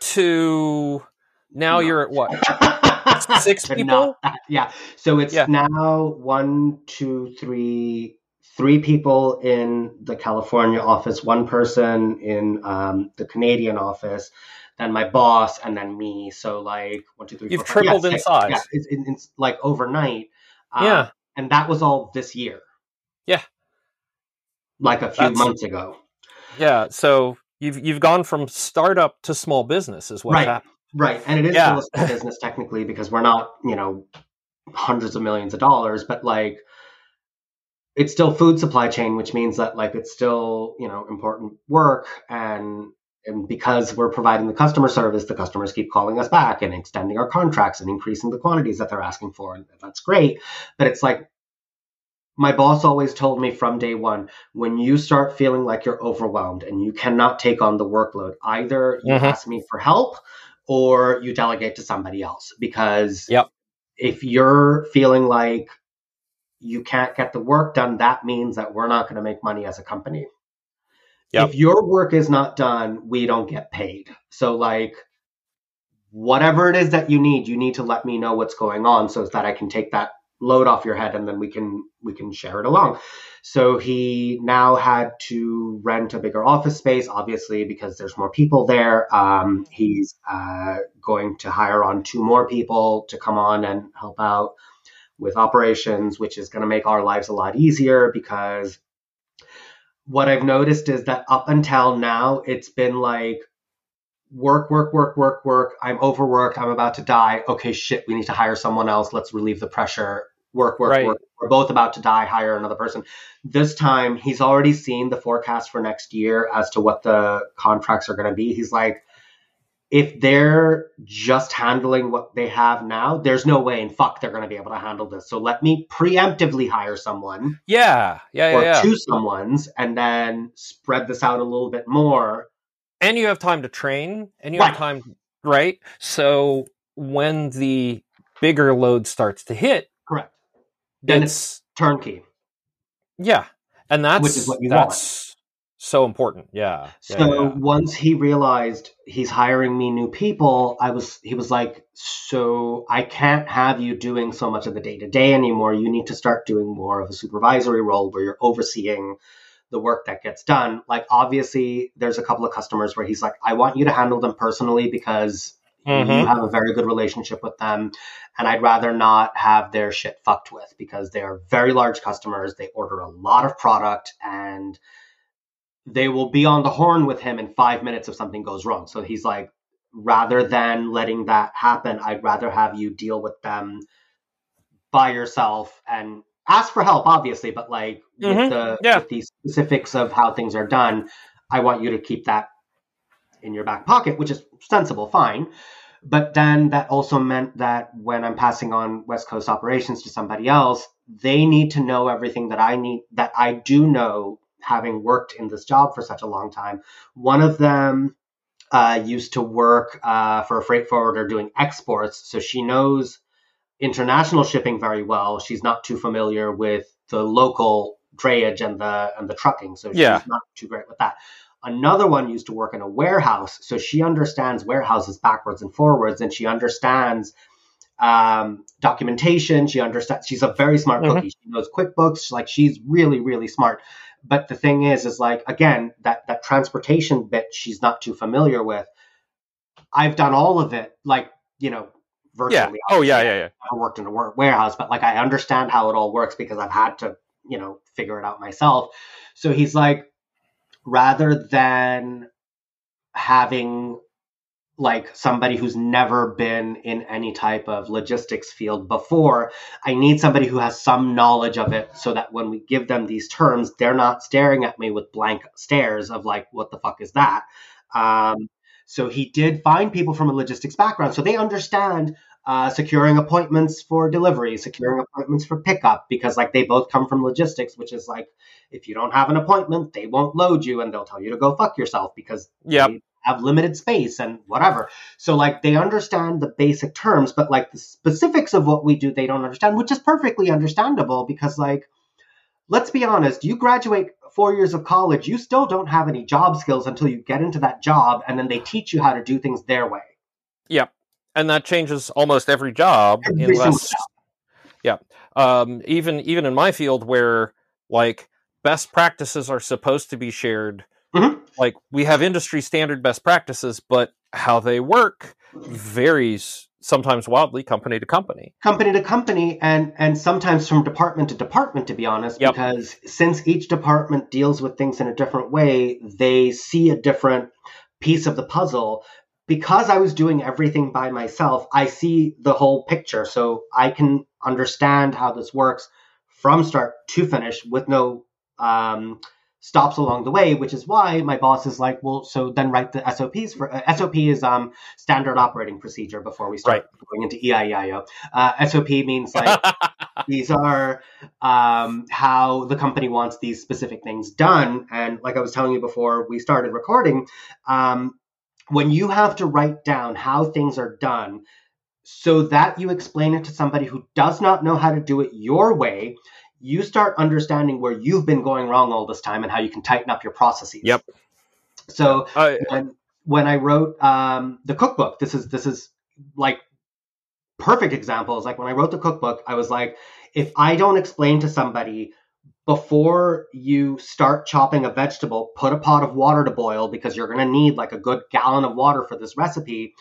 To now no. you're at what? *laughs* *laughs* Six people? yeah. So it's yeah. now one, two, three, three people in the California office, one person in um, the Canadian office, then my boss, and then me. So like one, two, three. You've four, tripled yeah, in size. Yeah, it's, it's, like overnight. Um, yeah. And that was all this year. Yeah. Like a few That's, months ago. Yeah. So you've you've gone from startup to small business is what's right. happened. Right. And it is yeah. still a small business technically because we're not, you know, hundreds of millions of dollars, but like it's still food supply chain, which means that like it's still, you know, important work and and because we're providing the customer service, the customers keep calling us back and extending our contracts and increasing the quantities that they're asking for. And that's great. But it's like my boss always told me from day one when you start feeling like you're overwhelmed and you cannot take on the workload, either you mm-hmm. ask me for help or you delegate to somebody else. Because yep. if you're feeling like you can't get the work done, that means that we're not going to make money as a company. Yep. If your work is not done, we don't get paid. So, like, whatever it is that you need, you need to let me know what's going on so that I can take that load off your head and then we can we can share it along. So he now had to rent a bigger office space, obviously because there's more people there. Um, he's uh, going to hire on two more people to come on and help out with operations, which is going to make our lives a lot easier because what I've noticed is that up until now, it's been like work, work, work, work, work. I'm overworked. I'm about to die. Okay, shit, we need to hire someone else. Let's relieve the pressure. Work, work, right. work. We're both about to die. Hire another person. This time, he's already seen the forecast for next year as to what the contracts are going to be. He's like, if they're just handling what they have now, there's no way in fuck they're going to be able to handle this. So let me preemptively hire someone. Yeah, yeah, yeah. Or yeah. two someones and then spread this out a little bit more. And you have time to train and you right. have time, right? So when the bigger load starts to hit, correct. Then it's, it's turnkey. Yeah. And that's which is what you that's, want so important. Yeah. So yeah, yeah. once he realized he's hiring me new people, I was he was like, "So I can't have you doing so much of the day to day anymore. You need to start doing more of a supervisory role where you're overseeing the work that gets done." Like obviously, there's a couple of customers where he's like, "I want you to handle them personally because." Mm-hmm. You have a very good relationship with them, and I'd rather not have their shit fucked with because they are very large customers. They order a lot of product, and they will be on the horn with him in five minutes if something goes wrong. So he's like, rather than letting that happen, I'd rather have you deal with them by yourself and ask for help, obviously, but like mm-hmm. with the yeah. with the specifics of how things are done, I want you to keep that in your back pocket, which is sensible, fine. But then that also meant that when I'm passing on West Coast operations to somebody else, they need to know everything that I need that I do know having worked in this job for such a long time. One of them uh, used to work uh, for a freight forwarder doing exports, so she knows international shipping very well. She's not too familiar with the local drayage and the and the trucking, so she's yeah. not too great with that. Another one used to work in a warehouse, so she understands warehouses backwards and forwards, and she understands um, documentation. She understands. She's a very smart mm-hmm. cookie. She knows QuickBooks. Like she's really, really smart but the thing is is like again that that transportation bit she's not too familiar with i've done all of it like you know virtually. Yeah. Oh yeah, yeah, yeah. I worked in a warehouse, but like I understand how it all works because I've had to, you know, figure it out myself. So he's like, rather than having like somebody who's never been in any type of logistics field before. I need somebody who has some knowledge of it so that when we give them these terms, they're not staring at me with blank stares of like, what the fuck is that? Um, so he did find people from a logistics background. So they understand uh, securing appointments for delivery, securing appointments for pickup, because like they both come from logistics, which is like if you don't have an appointment, they won't load you and they'll tell you to go fuck yourself because Yep. they have limited space and whatever. So like they understand the basic terms, but like the specifics of what we do, they don't understand, which is perfectly understandable because like let's be honest, you graduate four years of college, you still don't have any job skills until you get into that job and then they teach you how to do things their way. Yep, and that changes almost every job Every unless yeah um, even even in my field where like best practices are supposed to be shared Mhm. like we have industry standard best practices but how they work varies sometimes wildly company to company. Company to company and and sometimes from department to department to be honest Yep. because since each department deals with things in a different way they see a different piece of the puzzle. Because i was doing everything by myself i see the whole picture. So i can understand how this works from start to finish with no um, stops along the way which is why my boss is like well so then write the sops for uh, sop is um, standard operating procedure before we start going into EIEIO. Uh, SOP means like *laughs* these are um, how the company wants these specific things done. And like I was telling you before we started recording, um, when you have to write down how things are done so that you explain it to somebody who does not know how to do it your way, you start understanding where you've been going wrong all this time and how you can tighten up your processes. Yep. So I- when when I wrote um, the cookbook, this is this is like perfect example. Is like when I wrote the cookbook, I was like, if I don't explain to somebody before you start chopping a vegetable, put a pot of water to boil because you're going to need like a good gallon of water for this recipe.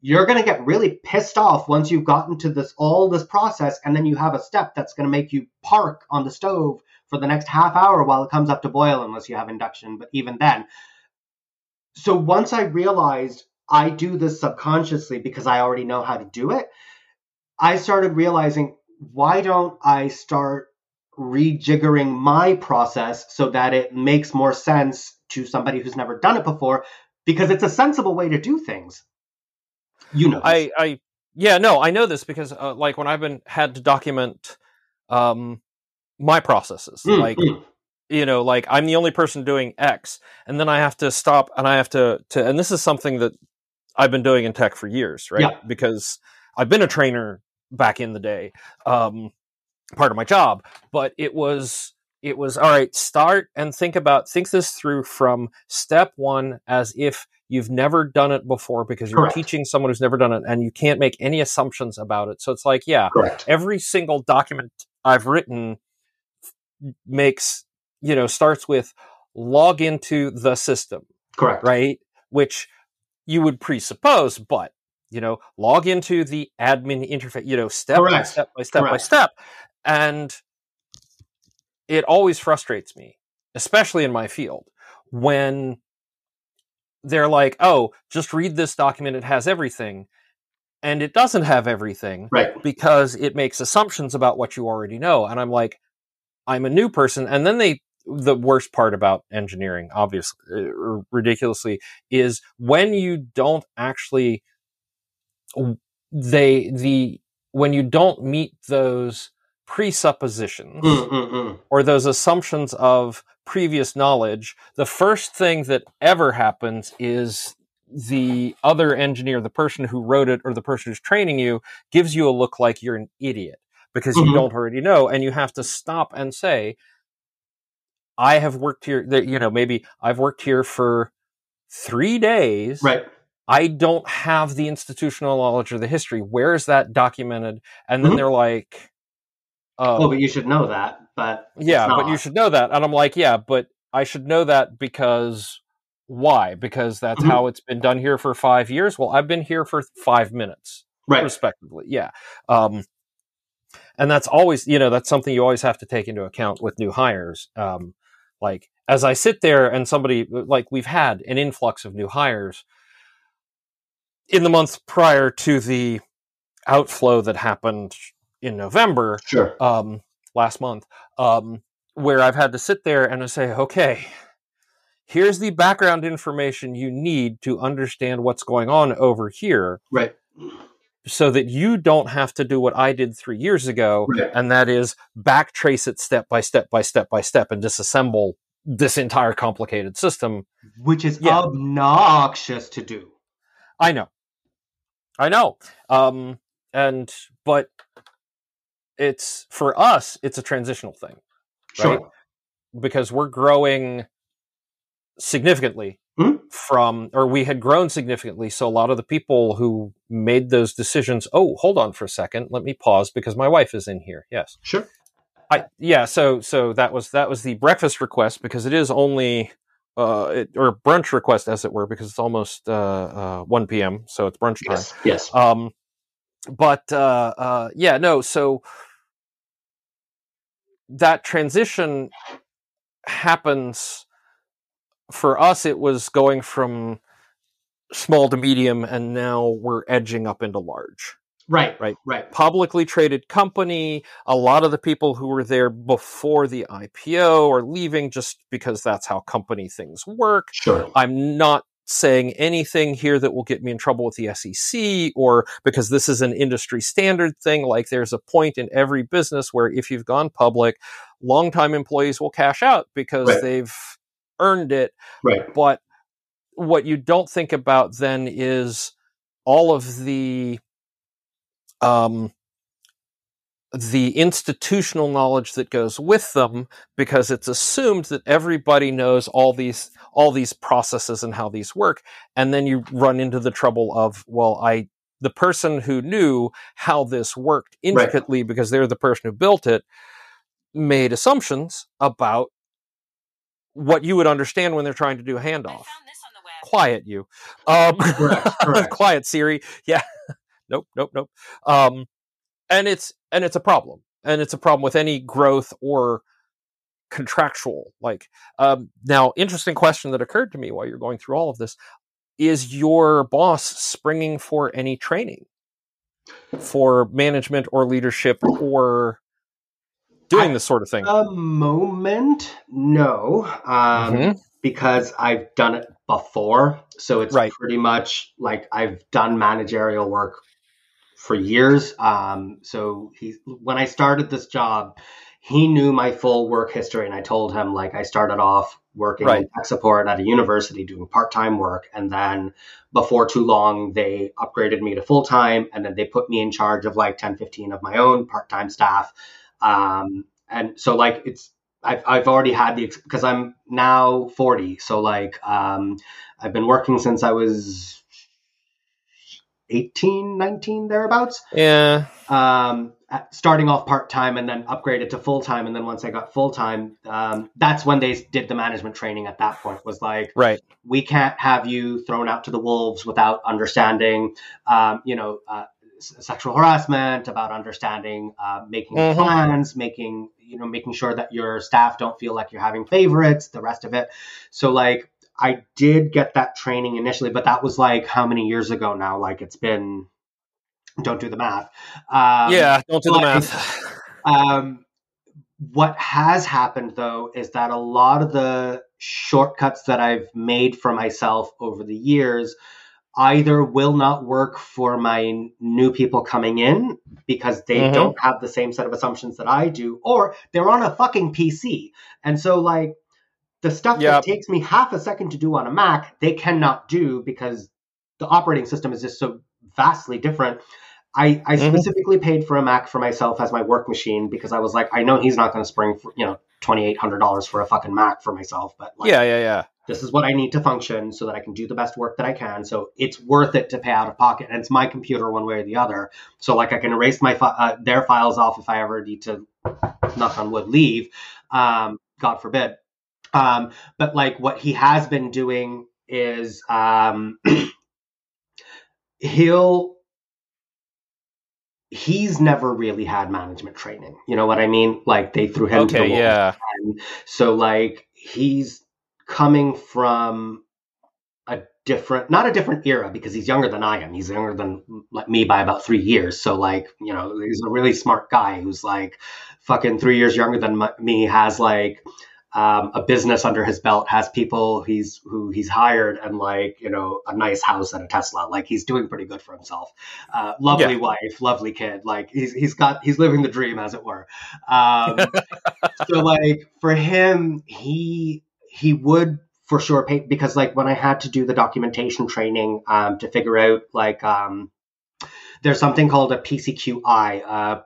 You're going to get really pissed off once you've gotten to this all this process, and then you have a step that's going to make you park on the stove for the next half hour while it comes up to boil, unless you have induction. But even then, so once I realized I do this subconsciously because I already know how to do it, I started realizing why don't I start rejiggering my process so that it makes more sense to somebody who's never done it before because it's a sensible way to do things. You know. I, I, yeah, no, I know this because, uh, like, when I've been had to document um, my processes, Mm, like, mm. you know, like I'm the only person doing X, and then I have to stop and I have to, to, and this is something that I've been doing in tech for years, right? Yeah. Because I've been a trainer back in the day, um, part of my job, but it was, it was all right. Start and think about, think this through from step one as if you've never done it before because you're Correct. teaching someone who's never done it and you can't make any assumptions about it. So it's like, yeah, Correct. every single document I've written makes, you know, starts with log into the system, Correct. right? Which you would presuppose, but, you know, log into the admin interface, you know, step by step by step by step. And it always frustrates me, especially in my field, when they're like, oh, just read this document, it has everything. And it doesn't have everything Right. because it makes assumptions about what you already know. And I'm like, I'm a new person. And then they, the worst part about engineering, obviously, uh, ridiculously, is when you don't actually, they, the, when you don't meet those presuppositions Mm, mm, mm. or those assumptions of previous knowledge, the first thing that ever happens is the other engineer, the person who wrote it or the person who's training you, gives you a look like you're an idiot because you Mhm. don't already know. And you have to stop and say, I have worked here, that, you know, maybe I've worked here for three days. Right. I don't have the institutional knowledge or the history. Where is that documented? And then Mhm. they're like, uh, Well, but you should know that. But yeah, but you should know that. And I'm like, yeah, but I should know that because why? Because that's Mhm. how it's been done here for five years. Well, I've been here for five minutes. Right. respectively. Yeah. Um, and that's always, you know, that's something you always have to take into account with new hires. Um, like as I sit there and somebody, like we've had an influx of new hires in the month prior to the outflow that happened in November, Sure. um, last month, um, where I've had to sit there and I say, okay, here's the background information you need to understand what's going on over here Right. so that you don't have to do what I did three years ago, Right. and that is backtrace it step by step by step by step and disassemble this entire complicated system. Which is Yeah. obnoxious to do. I know. I know. Um, and, but it's, for us, it's a transitional thing Sure. Right. because we're growing significantly Mhm. from, or we had grown significantly. So a lot of the people who made those decisions, oh, hold on for a second, let me pause because my wife is in here. Yes. Sure. I yeah, so so that was that was the breakfast request because it is only uh it, or brunch request as it were because it's almost uh, uh 1 p.m. so it's brunch time. Yes. Yes. Um but uh uh yeah, no, so that transition happens for us it was going from small to medium and now we're edging up into large Right. Right. Right. publicly traded company. A lot of the people who were there before the IPO are leaving just because that's how company things work. Sure. I'm not saying anything here that will get me in trouble with the SEC or because this is an industry standard thing. Like there's a point in every business where if you've gone public, longtime employees will cash out because Right. they've earned it Right. but what you don't think about then is all of the um the institutional knowledge that goes with them because it's assumed that everybody knows all these all these processes and how these work and then you run into the trouble of well i the person who knew how this worked intricately because they're the person who built it made assumptions about what you would understand when they're trying to do a handoff. quiet you. Um Correct. *laughs* Correct. quiet siri. Yeah. Nope nope nope. Um and it's and it's a problem. And it's a problem with any growth or contractual like um now interesting question that occurred to me while you're going through all of this is your boss springing for any training for management or leadership or doing this sort of thing A moment, no, um, Mhm. because I've done it before. So it's Right. pretty much like I've done managerial work for years. Um, so he, when I started this job, he knew my full work history, and I told him like I started off working Right. in tech support at a university doing part-time work, and then before too long they upgraded me to full-time, and then they put me in charge of like 10, 15 of my own part-time staff. Um, and so like it's I've I've already had the because I'm now 40, so like um, I've been working since I was 18, 19 thereabouts. yeah Um, starting off part time and then upgraded to full time, and then once I got full time, um, that's when they did the management training. At that point, was like right we can't have you thrown out to the wolves without understanding, um, you know, uh, s- sexual harassment, about understanding, uh, making Mhm. plans, making, you know, making sure that your staff don't feel like you're having favorites, the rest of it. So, like, I did get that training initially, but that was like how many years ago now? Like, it's been, don't do the math. Um, yeah don't do the math *laughs* um, what has happened though is that a lot of the shortcuts that I've made for myself over the years either will not work for my new people coming in because they Mhm. don't have the same set of assumptions that I do, or they're on a fucking PC. And so, like, the stuff Yep. that takes me half a second to do on a Mac, they cannot do because the operating system is just so vastly different. I, I Mhm. specifically paid for a Mac for myself as my work machine because I was like, I know he's not going to spring for you know twenty eight hundred dollars for a fucking Mac for myself, but like, yeah yeah yeah this is what I need to function so that I can do the best work that I can. So it's worth it to pay out of pocket, and it's my computer one way or the other. So like I can erase my fi- uh, their files off if I ever need to, knock on wood, leave. Um, God forbid. Um, but like what he has been doing is um, *clears throat* he'll he's never really had management training. You know what I mean? Like they threw him to the Okay, yeah. And so like he's coming from a different not a different era because he's younger than I am. He's younger than like me by about 3 years. So like, you know, he's a really smart guy who's like fucking 3 years younger than m- me has like um, a business under his belt, has people he's who he's hired, and like you know a nice house and a Tesla. Like he's doing pretty good for himself. Uh, lovely Yeah. wife, lovely kid. Like he's he's got he's living the dream, as it were. Um, *laughs* so like for him, he he would for sure pay because like when I had to do the documentation training um, to figure out like um, there's something called a PCQI, uh,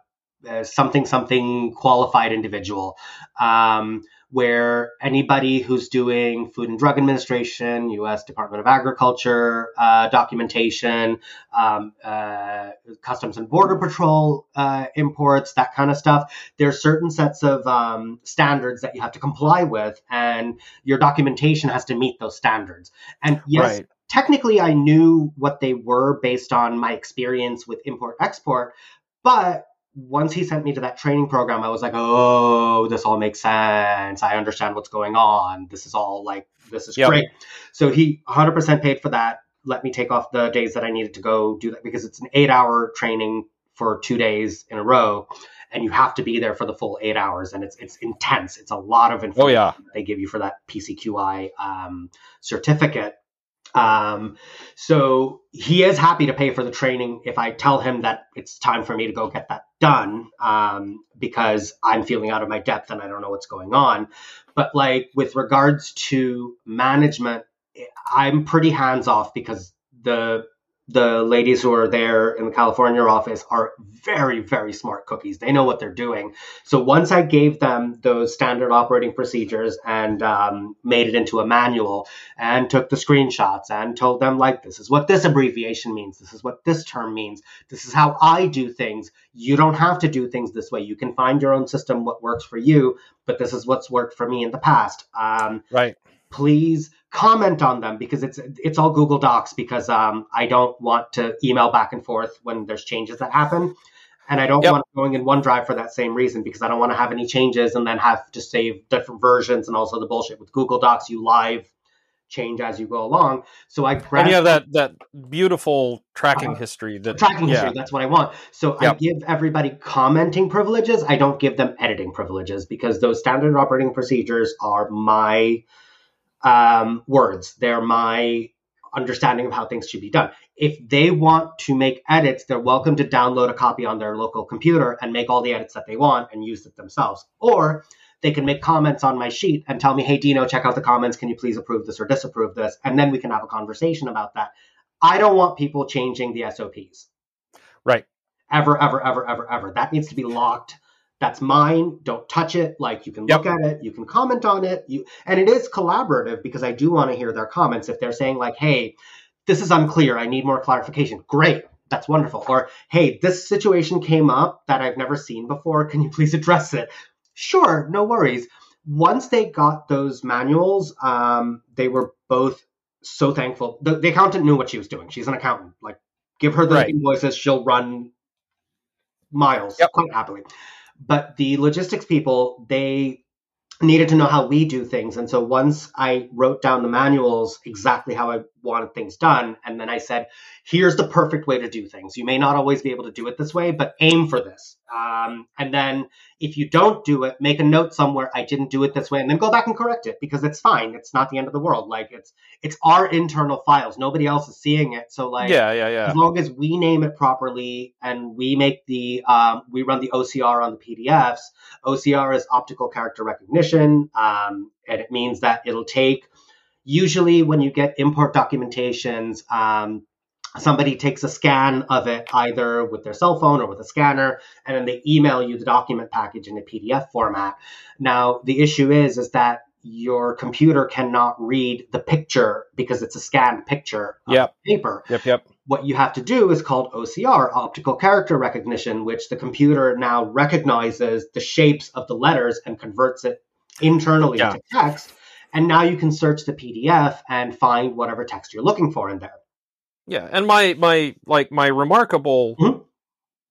uh, something something qualified individual. Um, where anybody who's doing Food and Drug Administration, U.S. Department of Agriculture uh, documentation, um, uh, Customs and Border Patrol uh, imports, that kind of stuff, there's certain sets of um, standards that you have to comply with, and your documentation has to meet those standards. And yes, Right. technically, I knew what they were based on my experience with import export, but once he sent me to that training program, I was like, oh, this all makes sense. I understand what's going on. This is all like, this is Yep. great. So he 100% paid for that. Let me take off the days that I needed to go do that because it's an eight hour training for two days in a row. And you have to be there for the full eight hours. And it's, it's intense. It's a lot of information Oh yeah. they give you for that PCQI um, certificate. Um, so he is happy to pay for the training if I tell him that it's time for me to go get that done um, because I'm feeling out of my depth and I don't know what's going on. But like with regards to management, I'm pretty hands off because the the ladies who are there in the California office are very, very smart cookies. They know what they're doing. So once I gave them those standard operating procedures and um, made it into a manual and took the screenshots and told them, like, this is what this abbreviation means. This is what this term means. This is how I do things. You don't have to do things this way. You can find your own system, what works for you, but this is what's worked for me in the past. Um, Right. please comment on them because it's it's all Google Docs because um, I don't want to email back and forth when there's changes that happen. And I don't Yep. want going in OneDrive for that same reason because I don't want to have any changes and then have to save different versions and also the bullshit with Google Docs. You live change as you go along. So I And you have that that beautiful tracking Uh-huh. history that tracking yeah. history. That's what I want. So I give everybody commenting privileges. I don't give them editing privileges because those standard operating procedures are my um, words. They're my understanding of how things should be done. If they want to make edits, they're welcome to download a copy on their local computer and make all the edits that they want and use it themselves. Or they can make comments on my sheet and tell me, hey, Dino, check out the comments. Can you please approve this or disapprove this? And then we can have a conversation about that. I don't want people changing the SOPs Right. ever, ever, ever, ever, ever. That needs to be locked. That's mine. Don't touch it. Like you can Yep. look at it, you can comment on it. You and it is collaborative because I do want to hear their comments. If they're saying like, "Hey, this is unclear. I need more clarification." Great. That's wonderful. Or, "Hey, this situation came up that I've never seen before. Can you please address it?" Sure, no worries. Once they got those manuals, um, they were both so thankful. The, the accountant knew what she was doing. She's an accountant. Like, give her the Right. invoices, she'll run miles Yep. quite happily. But the logistics people, they needed to know how we do things. And so once I wrote down the manuals exactly how I wanted things done, and then I said, here's the perfect way to do things. You may not always be able to do it this way, but aim for this. Um, and then if you don't do it, make a note somewhere, I didn't do it this way, and then go back and correct it because it's fine. It's not the end of the world. Like it's it's our internal files. Nobody else is seeing it. So like yeah, yeah, yeah. as long as we name it properly and we make the um, we run the OCR on the PDFs. OCR is optical character recognition, um, and it means that it'll take. Usually, when you get import documentations, um, somebody takes a scan of it either with their cell phone or with a scanner, and then they email you the document package in a PDF format. Now, the issue is is that your computer cannot read the picture because it's a scanned picture of Yep. paper Yep, yep. what you have to do is called OCR, optical character recognition, which the computer now recognizes the shapes of the letters and converts it internally Yeah. to text. And now you can search the PDF and find whatever text you're looking for in there. Yeah, and my my like my remarkable Mhm.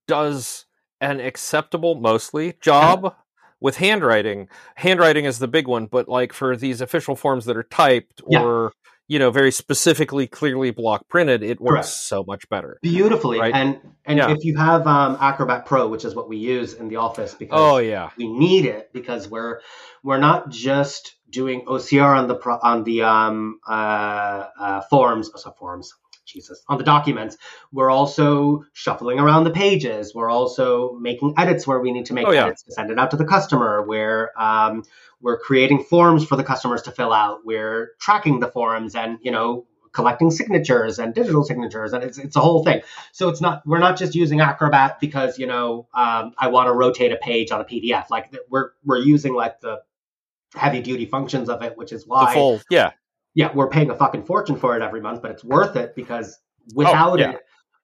does an acceptable, mostly job with handwriting. Handwriting is the big one, but like for these official forms that are typed Yeah. or you know very specifically, clearly block printed, it works Correct. so much better. beautifully. Right. And and Yeah. if you have um, Acrobat Pro, which is what we use in the office, because Oh yeah, we need it because we're we're not just doing OCR on the on the um, uh, uh, forms, so forms, Jesus, on the documents. We're also shuffling around the pages. We're also making edits where we need to make Oh, yeah. edits to send it out to the customer. We're um, we're creating forms for the customers to fill out. We're tracking the forms and you know collecting signatures and digital signatures and it's it's a whole thing. So it's not we're not just using Acrobat because you know um, I want to rotate a page on a PDF. Like we're we're using like the heavy duty functions of it, which is the why full yeah. yeah we're paying a fucking fortune for it every month, but it's worth it because oh, without Oh, yeah. it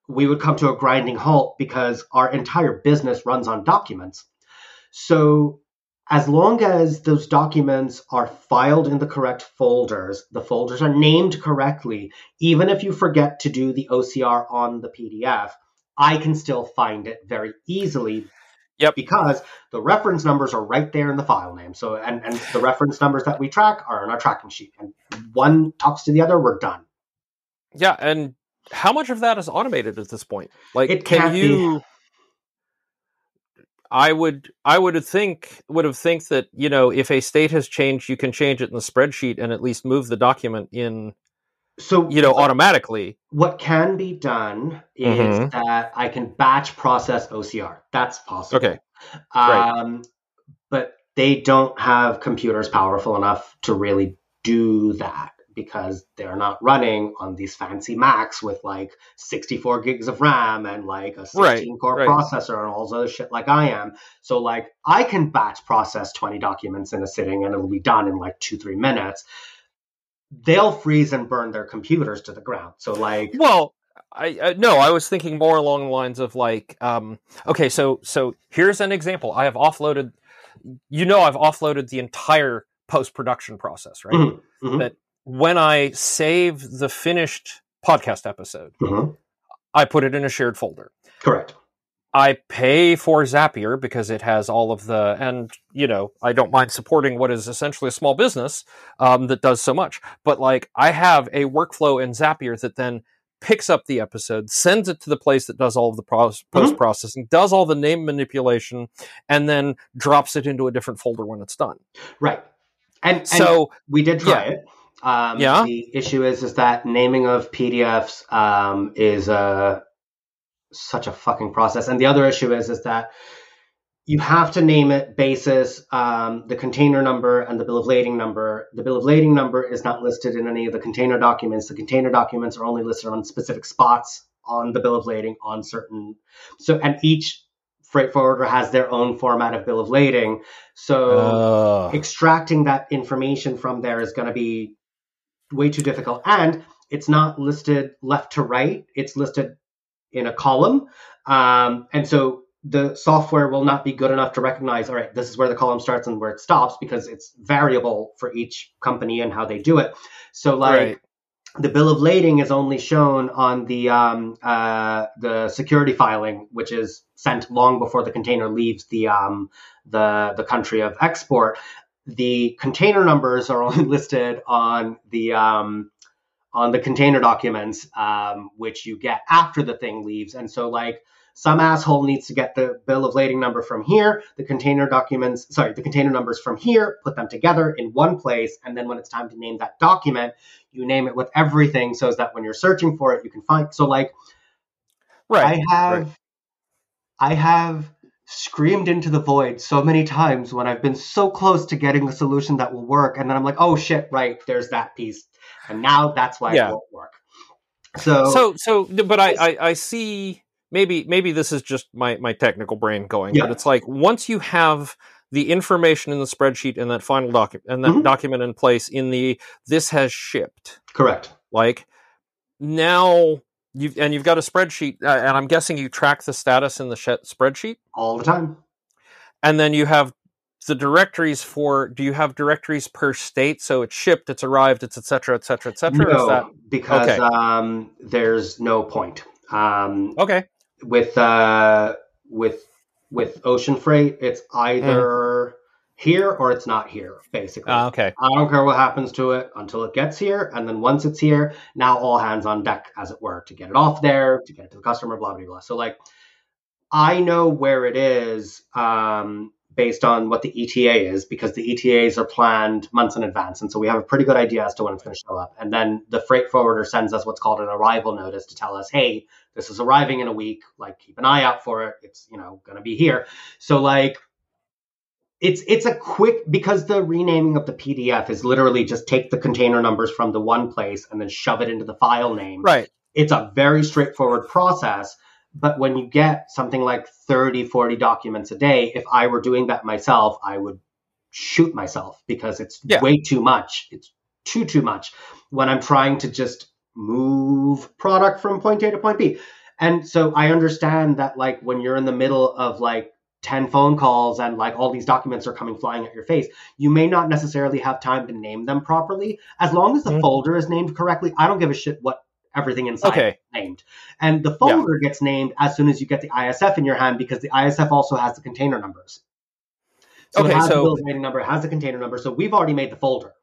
we would come to a grinding halt because our entire business runs on documents. So as long as those documents are filed in the correct folders, the folders are named correctly, even if you forget to do the OCR on the PDF, I can still find it very easily. Yep. Because the reference numbers are right there in the file name. So and, and the reference numbers that we track are in our tracking sheet. And one talks to the other, we're done. Yeah, and how much of that is automated at this point? Like, It can can't be. you? I would, I would think, would have think that you know, if a state has changed, you can change it in the spreadsheet and at least move the document in, So you know, what- automatically. what can be done is Mhm. that I can batch process OCR. That's possible. Okay, right. Um, but they don't have computers powerful enough to really do that because they're not running on these fancy Macs with like 64 gigs of RAM and like a 16 core right. processor and all this other shit like I am. So like I can batch process 20 documents in a sitting and it'll be done in like two, three minutes. They'll freeze and burn their computers to the ground. So like Well, I, I no, I was thinking more along the lines of like, um, okay, so so here's an example. I have offloaded. You know, I've offloaded the entire post production process, right? Mhm, mhm, That when I save the finished podcast episode, mhm. I put it in a shared folder. correct. I pay for Zapier because it has all of the, and you know, I don't mind supporting what is essentially a small business um, that does so much. But like, I have a workflow in Zapier that then picks up the episode, sends it to the place that does all of the post processing, does all the name manipulation, and then drops it into a different folder when it's done. Right. And, and So, we did try yeah. it. Um, Yeah. The issue is is that naming of PDFs um, is uh, such a fucking process, and the other issue is is that you have to name it basis um, the container number and the bill of lading number. The bill of lading number is not listed in any of the container documents. The container documents are only listed on specific spots on the bill of lading on certain. So and each freight forwarder has their own format of bill of lading. So uh, extracting that information from there is going to be way too difficult and it's not listed left to right it's listed in a column um, and so the software will not be good enough to recognize all right this is where the column starts and where it stops because it's variable for each company and how they do it so like right. the bill of lading is only shown on the um, uh, the security filing, which is sent long before the container leaves the um, the the country of export. The container numbers are *laughs* only listed on the um, on the container documents, um, which you get after the thing leaves. And so, like, some asshole needs to get the bill of lading number from here, the container documents, sorry, the container numbers from here, put them together in one place, and then when it's time to name that document, you name it with everything so that when you're searching for it, you can find. So, like, Right. I have, right. I have screamed into the void so many times when I've been so close to getting a solution that will work, and then I'm like, oh shit, right, there's that piece, and now that's why Yeah. it won't work. So, so so but I, I i see maybe maybe this is just my my technical brain going Yeah. but it's like once you have the information in the spreadsheet and that final document and that Mhm. document in place in the this has shipped correct. like now you've and you've got a spreadsheet uh, and i'm guessing you track the status in the sh- spreadsheet all the time. and then you have the directories for do you have directories per state so it's shipped it's arrived it's et cetera et cetera et cetera No, that because okay. um, there's no point. Um, okay with uh, with with ocean freight, it's either here or it's not here, basically. Ah, okay. I don't care what happens to it until it gets here. And then once it's here, now all hands on deck, as it were, to get it off there, to get it to the customer, blah, blah, blah. So, like, I know where it is um, based on what the ETA is because the ETAs are planned months in advance. And so we have a pretty good idea as to when it's going to show up. And then the freight forwarder sends us what's called an arrival notice to tell us, hey, this is arriving in a week. Like, keep an eye out for it. It's, you know, going to be here. So, like, it's it's a quick because the renaming of the PDF is literally just take the container numbers from the one place and then shove it into the file name. Right. It's a very straightforward process. But when you get something like 30, 40 documents a day, if I were doing that myself, I would shoot myself because it's Yeah. way too much. It's too, too much when I'm trying to just move product from point A to point B. And so I understand that, like, when you're in the middle of like 10 phone calls and like all these documents are coming flying at your face, you may not necessarily have time to name them properly. As long as the Mhm. folder is named correctly, I don't give a shit what everything inside Okay. is named. And the folder gets named as soon as you get the ISF in your hand because the ISF also has the container numbers. So Okay, it has so- the of number, it has the container number. So we've already made the folder.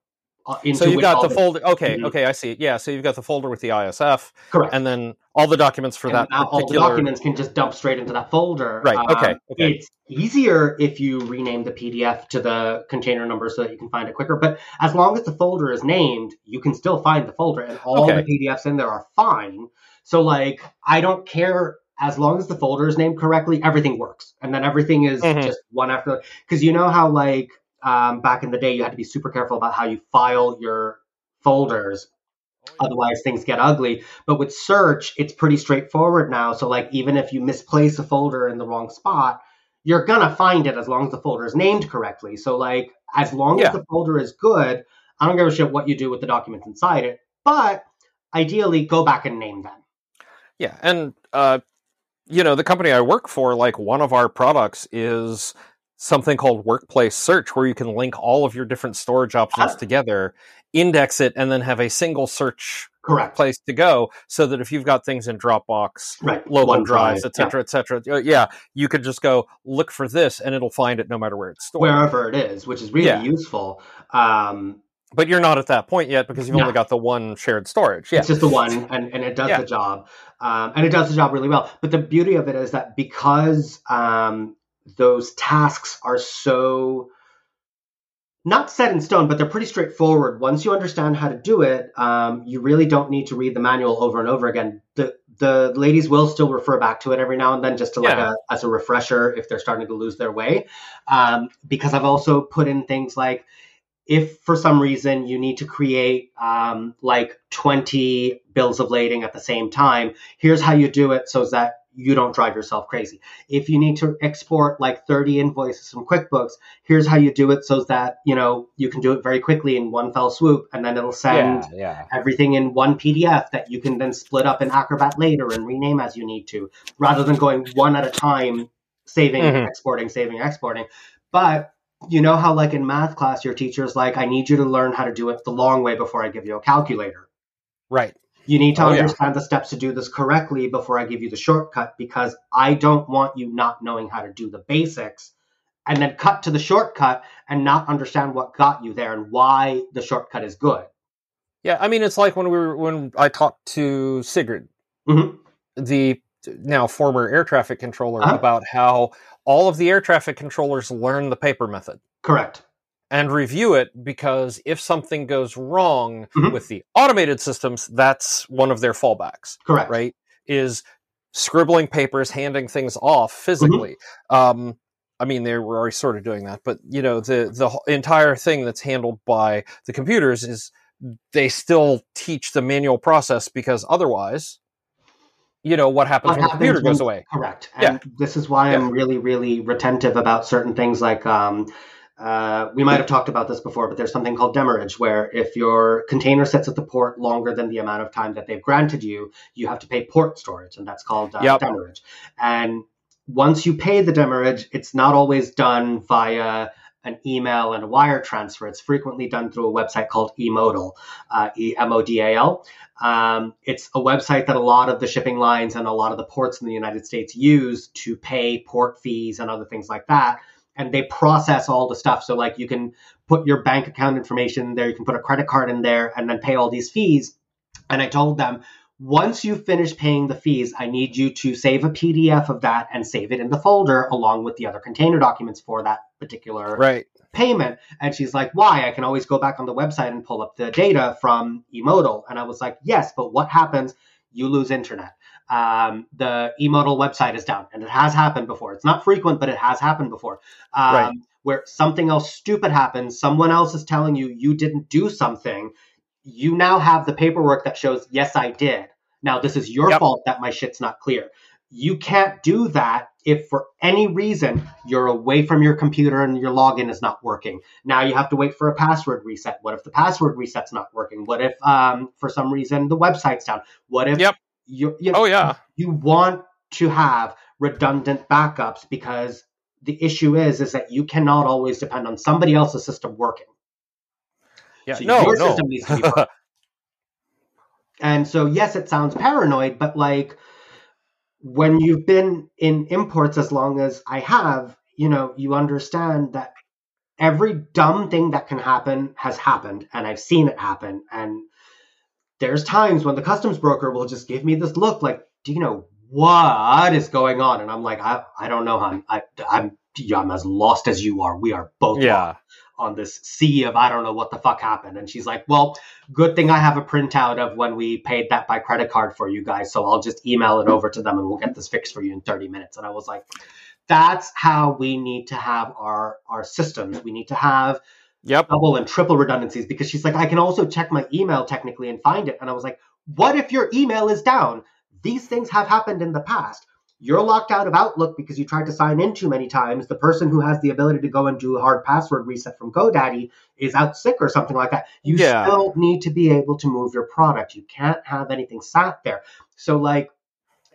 Uh, So you've got the folder. Okay. Mhm. Okay. I see. Yeah. So you've got the folder with the ISF, correct. and then all the documents for and that now all the particular. documents can just dump straight into that folder. Right, Um, okay, okay. It's easier if you rename the PDF to the container number so that you can find it quicker. But as long as the folder is named, you can still find the folder, and all Okay. the PDFs in there are fine. So, like, I don't care as long as the folder is named correctly. Everything works, and then everything is Mhm. just one after. Because you know how, like, um, back in the day, you had to be super careful about how you file your folders. Otherwise things get ugly. But with search it's pretty straightforward now. So like even if you misplace a folder in the wrong spot you're gonna find it as long as the folder is named correctly. So like as long Yeah. as the folder is good i don't give a shit what you do with the documents inside it. But ideally go back and name them. Yeah, and uh, you know the company I work for, like one of our products is something called Workplace Search, where you can link all of your different storage options together, index it, and then have a single search correct place to go, so that if you've got things in Dropbox, right local OneDrive, drives, yeah. etc., etc., uh, yeah, you could just go look for this, and it'll find it no matter where it's stored. wherever it is which is really Yeah. useful um, But you're not at that point yet because you've No. only got the one shared storage. Yeah, It's just the one, and, and it does Yeah. the job, um, and it does the job really well. But the beauty of it is that because um, those tasks are so not set in stone, but they're pretty straightforward. Once you understand how to do it, um, you really don't need to read the manual over and over again. The the ladies will still refer back to it every now and then, just to like a as a refresher if they're starting to lose their way. Um, because I've also put in things like if for some reason you need to create um, like 20 bills of lading at the same time, here's how you do it so that you don't drive yourself crazy. If you need to export like 30 invoices from QuickBooks, here's how you do it so that, you know, you can do it very quickly in one fell swoop and then it'll send yeah. everything in one PDF that you can then split up in Acrobat later and rename as you need to, rather than going one at a time, saving, Mhm. exporting, saving, exporting. But you know how, like in math class, your teacher's like, I need you to learn how to do it the long way before I give you a calculator. Right. You need to Oh, yeah. understand the steps to do this correctly before I give you the shortcut because I don't want you not knowing how to do the basics and then cut to the shortcut and not understand what got you there and why the shortcut is good. Yeah, I mean, it's like when we were when I talked to Sigrid, Mhm. the now former air traffic controller, Uh-huh. about how all of the air traffic controllers learn the paper method Correct. And review it because if something goes wrong Mhm. with the automated systems, that's one of their fallbacks, Correct. right? Is scribbling papers, handing things off physically. Um, I mean, they were already sort of doing that, but you know, the the entire thing that's handled by the computers is they still teach the manual process because otherwise, you know, what happens What when the computer happens goes away? Correct. Yeah. And this is why I'm really, really retentive about certain things like um, uh, we might have talked about this before, but there's something called demurrage where if your container sits at the port longer than the amount of time that they've granted you, you have to pay port storage, and that's called uh, Yep. demurrage. And once you pay the demurrage, it's not always done via an email and a wire transfer, it's frequently done through a website called eModal, uh, E M O D A L. Um, it's a website that a lot of the shipping lines and a lot of the ports in the United States use to pay port fees and other things like that. And they process all the stuff. So, like, you can put your bank account information there, you can put a credit card in there, and then pay all these fees. And I told them, once you finish paying the fees, I need you to save a PDF of that and save it in the folder along with the other container documents for that particular Right. payment. And she's like, why? I can always go back on the website and pull up the data from eModal. And I was like, yes, but what happens? You lose internet. Um, the eModal website is down, and it has happened before. It's not frequent, but it has happened before. Um, Right. Where something else stupid happens, someone else is telling you you didn't do something. You now have the paperwork that shows, yes, I did. Now, this is your Yep. fault that my shit's not clear. You can't do that if for any reason you're away from your computer and your login is not working. Now you have to wait for a password reset. What if the password reset's not working? What if um, for some reason the website's down? What if Yep. You you, Oh yeah. you want to have redundant backups because the issue is is that you cannot always depend on somebody else's system working. Yeah. So no. your no. system needs to be perfect. *laughs* And so, yes, it sounds paranoid, but like when you've been in imports as long as I have, you know, you understand that every dumb thing that can happen has happened, and I've seen it happen. And there's times when the customs broker will just give me this look like, do you know what is going on? And I'm like, I, I don't know, hon. I, I'm, I'm as lost as you are. We are both lost yeah. on this sea of I don't know what the fuck happened. And she's like, Well, good thing I have a printout of when we paid that by credit card for you guys. So I'll just email it over to them and we'll get this fixed for you in 30 minutes. And I was like, That's how we need to have our our systems. We need to have Yep. double and triple redundancies because she's like, I can also check my email technically and find it. And I was like, What if your email is down? These things have happened in the past. You're locked out of Outlook because you tried to sign in too many times. The person who has the ability to go and do a hard password reset from GoDaddy is out sick or something like that. You Yeah. still need to be able to move your product. You can't have anything sat there. So, like,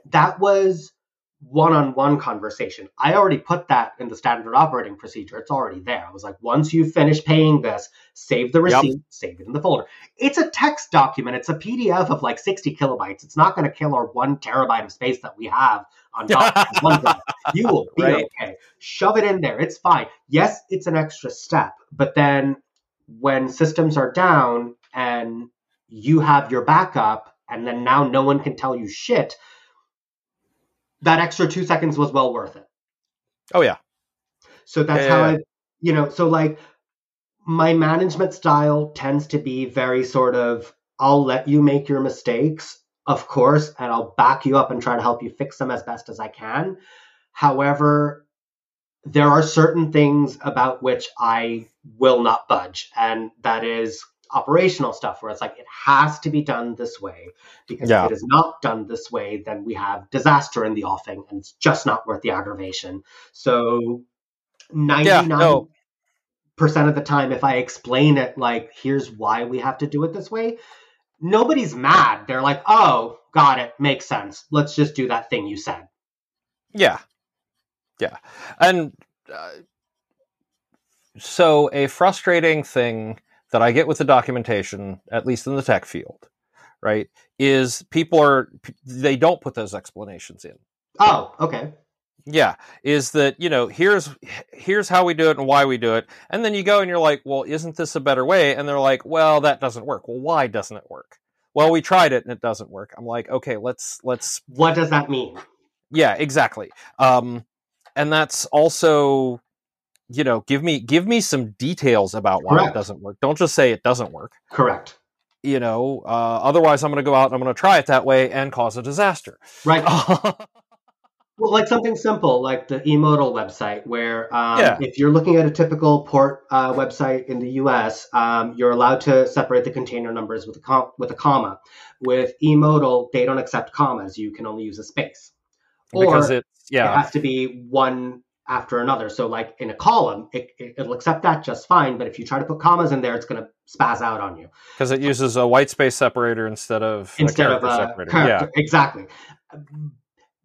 that was one on one conversation. I already put that in the standard operating procedure. It's already there. I was like, once you finish paying this, save the Yep. receipt, save it in the folder. It's a text document. It's a PDF of like 60 kilobytes. It's not going to kill our one terabyte of space that we have on top of *laughs* OneDrive. You will be Right. okay. Shove it in there. It's fine. Yes, it's an extra step, but then when systems are down and you have your backup, and then now no one can tell you shit, that extra two seconds was well worth it. Oh yeah. So that's Yeah, how yeah, I, you know, so like my management style tends to be very sort of, I'll let you make your mistakes, of course, and I'll back you up and try to help you fix them as best as I can. However, there are certain things about which I will not budge, and that is operational stuff where it's like it has to be done this way because Yeah. if it is not done this way then we have disaster in the offing and it's just not worth the aggravation so 99% no. of the time if i explain it like here's why we have to do it this way nobody's mad they're like oh got it makes sense let's just do that thing you said Yeah. Yeah. And uh, so a frustrating thing that I get with the documentation, at least in the tech field, right, is people are they don't put those explanations in. oh okay Yeah, is that you know here's here's how we do it and why we do it, and then you go and you're like, well, isn't this a better way? And they're like, well, that doesn't work. Well, why doesn't it work? Well, we tried it and it doesn't work. I'm like, okay, let's let's what does that mean yeah, exactly. Um, and that's also, you know, give me give me some details about why Correct. it doesn't work. Don't just say it doesn't work. correct You know, uh, otherwise I'm going to go out and I'm going to try it that way and cause a disaster. right *laughs* Well, like something simple, like the eModal website, where um, Yeah. if you're looking at a typical port uh, website in the U.S., um, you're allowed to separate the container numbers with a com- with a comma. With eModal, they don't accept commas; you can only use a space, because or it's it yeah, has to be one after another. So, like in a column, it, it, it'll accept that just fine. But if you try to put commas in there, it's going to spaz out on you because it uses a white space separator instead of instead a of a separator. character. Exactly.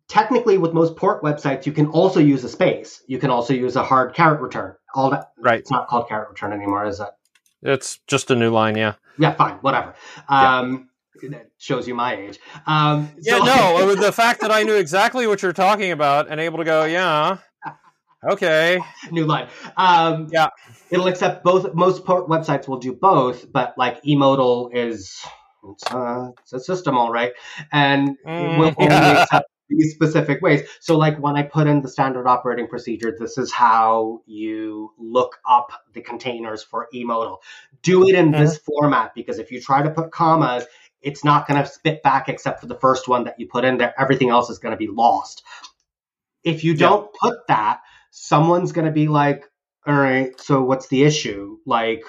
technically with most port websites you can also use a space you can also use a hard caret return all that Right. it's not called caret return anymore is it It's just a new line, yeah. yeah fine whatever um that shows you my age um Yeah, so- no, *laughs* uh, the fact that I knew exactly what you're talking about and able to go, yeah, okay, *laughs* new line. Um Yeah. it'll accept both most port websites will do both but like emodal is it's, uh, it's a system all right. And Mm, will *laughs* only yeah. accept these specific ways. So like when i put in the standard operating procedure this is how you look up the containers for emodal. Do it in this format because if you try to put commas it's not going to spit back except for the first one that you put in there. Everything else is going to be lost. If you don't put that someone's going to be like all right so what's the issue? Like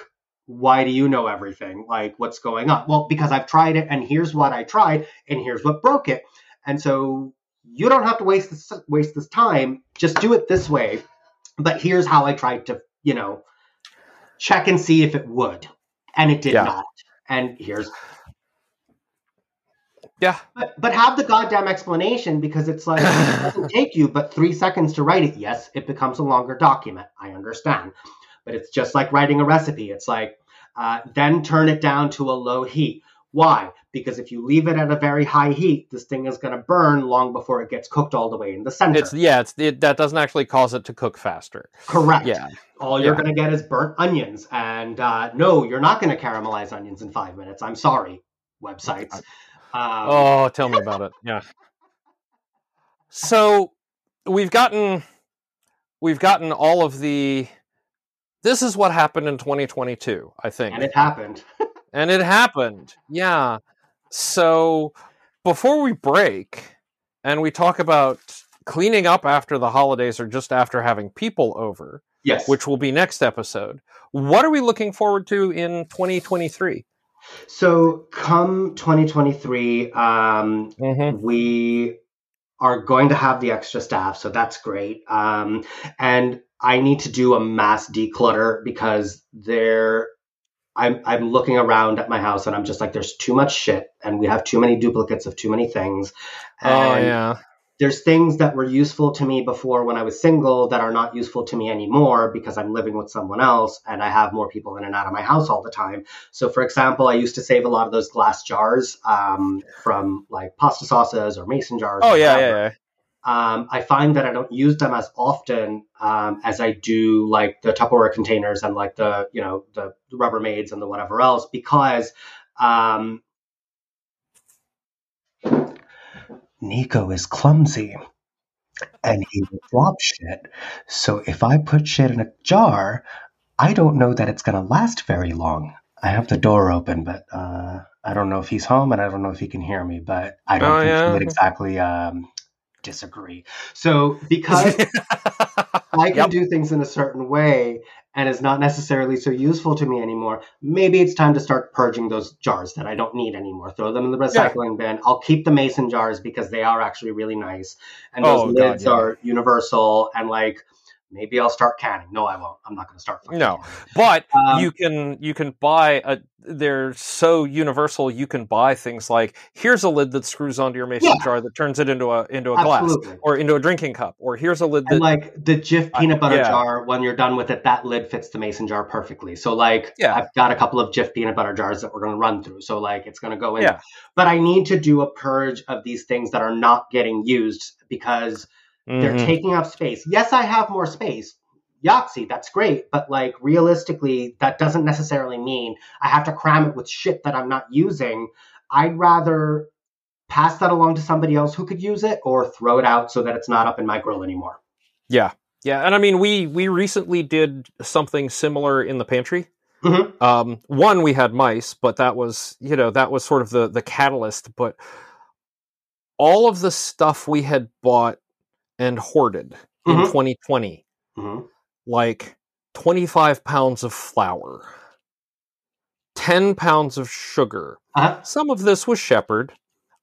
why do you know everything? Like what's going on? Well because i've tried it and here's what i tried and here's what broke it. And so you don't have to waste this waste this time. Just do it this way. But here's how i tried to you know check and see if it would. And it did Yeah. not. And here's yeah, but, but have the goddamn explanation because it's like it *sighs* doesn't take you but three seconds to write it. Yes, it becomes a longer document. I understand, but it's just like writing a recipe. It's like uh, then turn it down to a low heat. Why? Because if you leave it at a very high heat, this thing is going to burn long before it gets cooked all the way in the center. it's yeah, it's it, that doesn't actually cause it to cook faster. Correct. Yeah, All you're Yeah. going to get is burnt onions. And uh, no, you're not going to caramelize onions in five minutes. I'm sorry, websites. Um, Oh, tell me about it. Yeah. So we've gotten we've gotten all of the this is what happened in 2022, I think. and it happened. *laughs* And it happened. Yeah. So before we break and we talk about cleaning up after the holidays or just after having people over, Yes. which will be next episode, what are we looking forward to in 2023? So, come 2023, um, Mm-hmm. we are going to have the extra staff, so that's great. Um, and I need to do a mass declutter because there, I'm I'm looking around at my house and I'm just like, there's too much shit, and we have too many duplicates of too many things. Oh, yeah. There's things that were useful to me before when I was single that are not useful to me anymore because I'm living with someone else and I have more people in and out of my house all the time. So, for example, I used to save a lot of those glass jars um, from like pasta sauces or mason jars. Oh, yeah, yeah, yeah. Um, I find that I don't use them as often um, as I do like the Tupperware containers and like the you know the Rubbermaids and the whatever else because um, Nico is clumsy and he will drop shit. So if I put shit in a jar, I don't know that it's going to last very long. I have the door open, but uh, I don't know if he's home and I don't know if he can hear me. But I don't Oh, think yeah. he would exactly um, disagree. So because *laughs* I can Yep. do things in a certain way and it's not necessarily so useful to me anymore, maybe it's time to start purging those jars that I don't need anymore. Throw them in the recycling bin. I'll keep the mason jars because they are actually really nice. And those Oh, God, lids yeah. are universal and like maybe I'll start canning. No, I won't. I'm not going to start. No. canning. but Um, you can you can buy a they're so universal you can buy things like here's a lid that screws onto your mason Yeah. jar that turns it into a into a glass or into a drinking cup or here's a lid that And like the Jif peanut butter yeah. jar, when you're done with it, that lid fits the mason jar perfectly. So like, Yeah. I've got a couple of Jif peanut butter jars that we're going to run through. So like, it's going to go in. Yeah. But I need to do a purge of these things that are not getting used because they're Mhm. taking up space. Yes, I have more space. Yahtzee, that's great, but like realistically, that doesn't necessarily mean I have to cram it with shit that I'm not using. I'd rather pass that along to somebody else who could use it or throw it out so that it's not up in my grill anymore. yeah yeah and i mean we we recently did something similar in the pantry Mhm. um one we had mice but that was you know that was sort of the the catalyst but all of the stuff we had bought and hoarded in Mhm. 2020 Mhm. Like 25 pounds of flour, 10 pounds of sugar. Uh-huh. Some of this was Shepherd,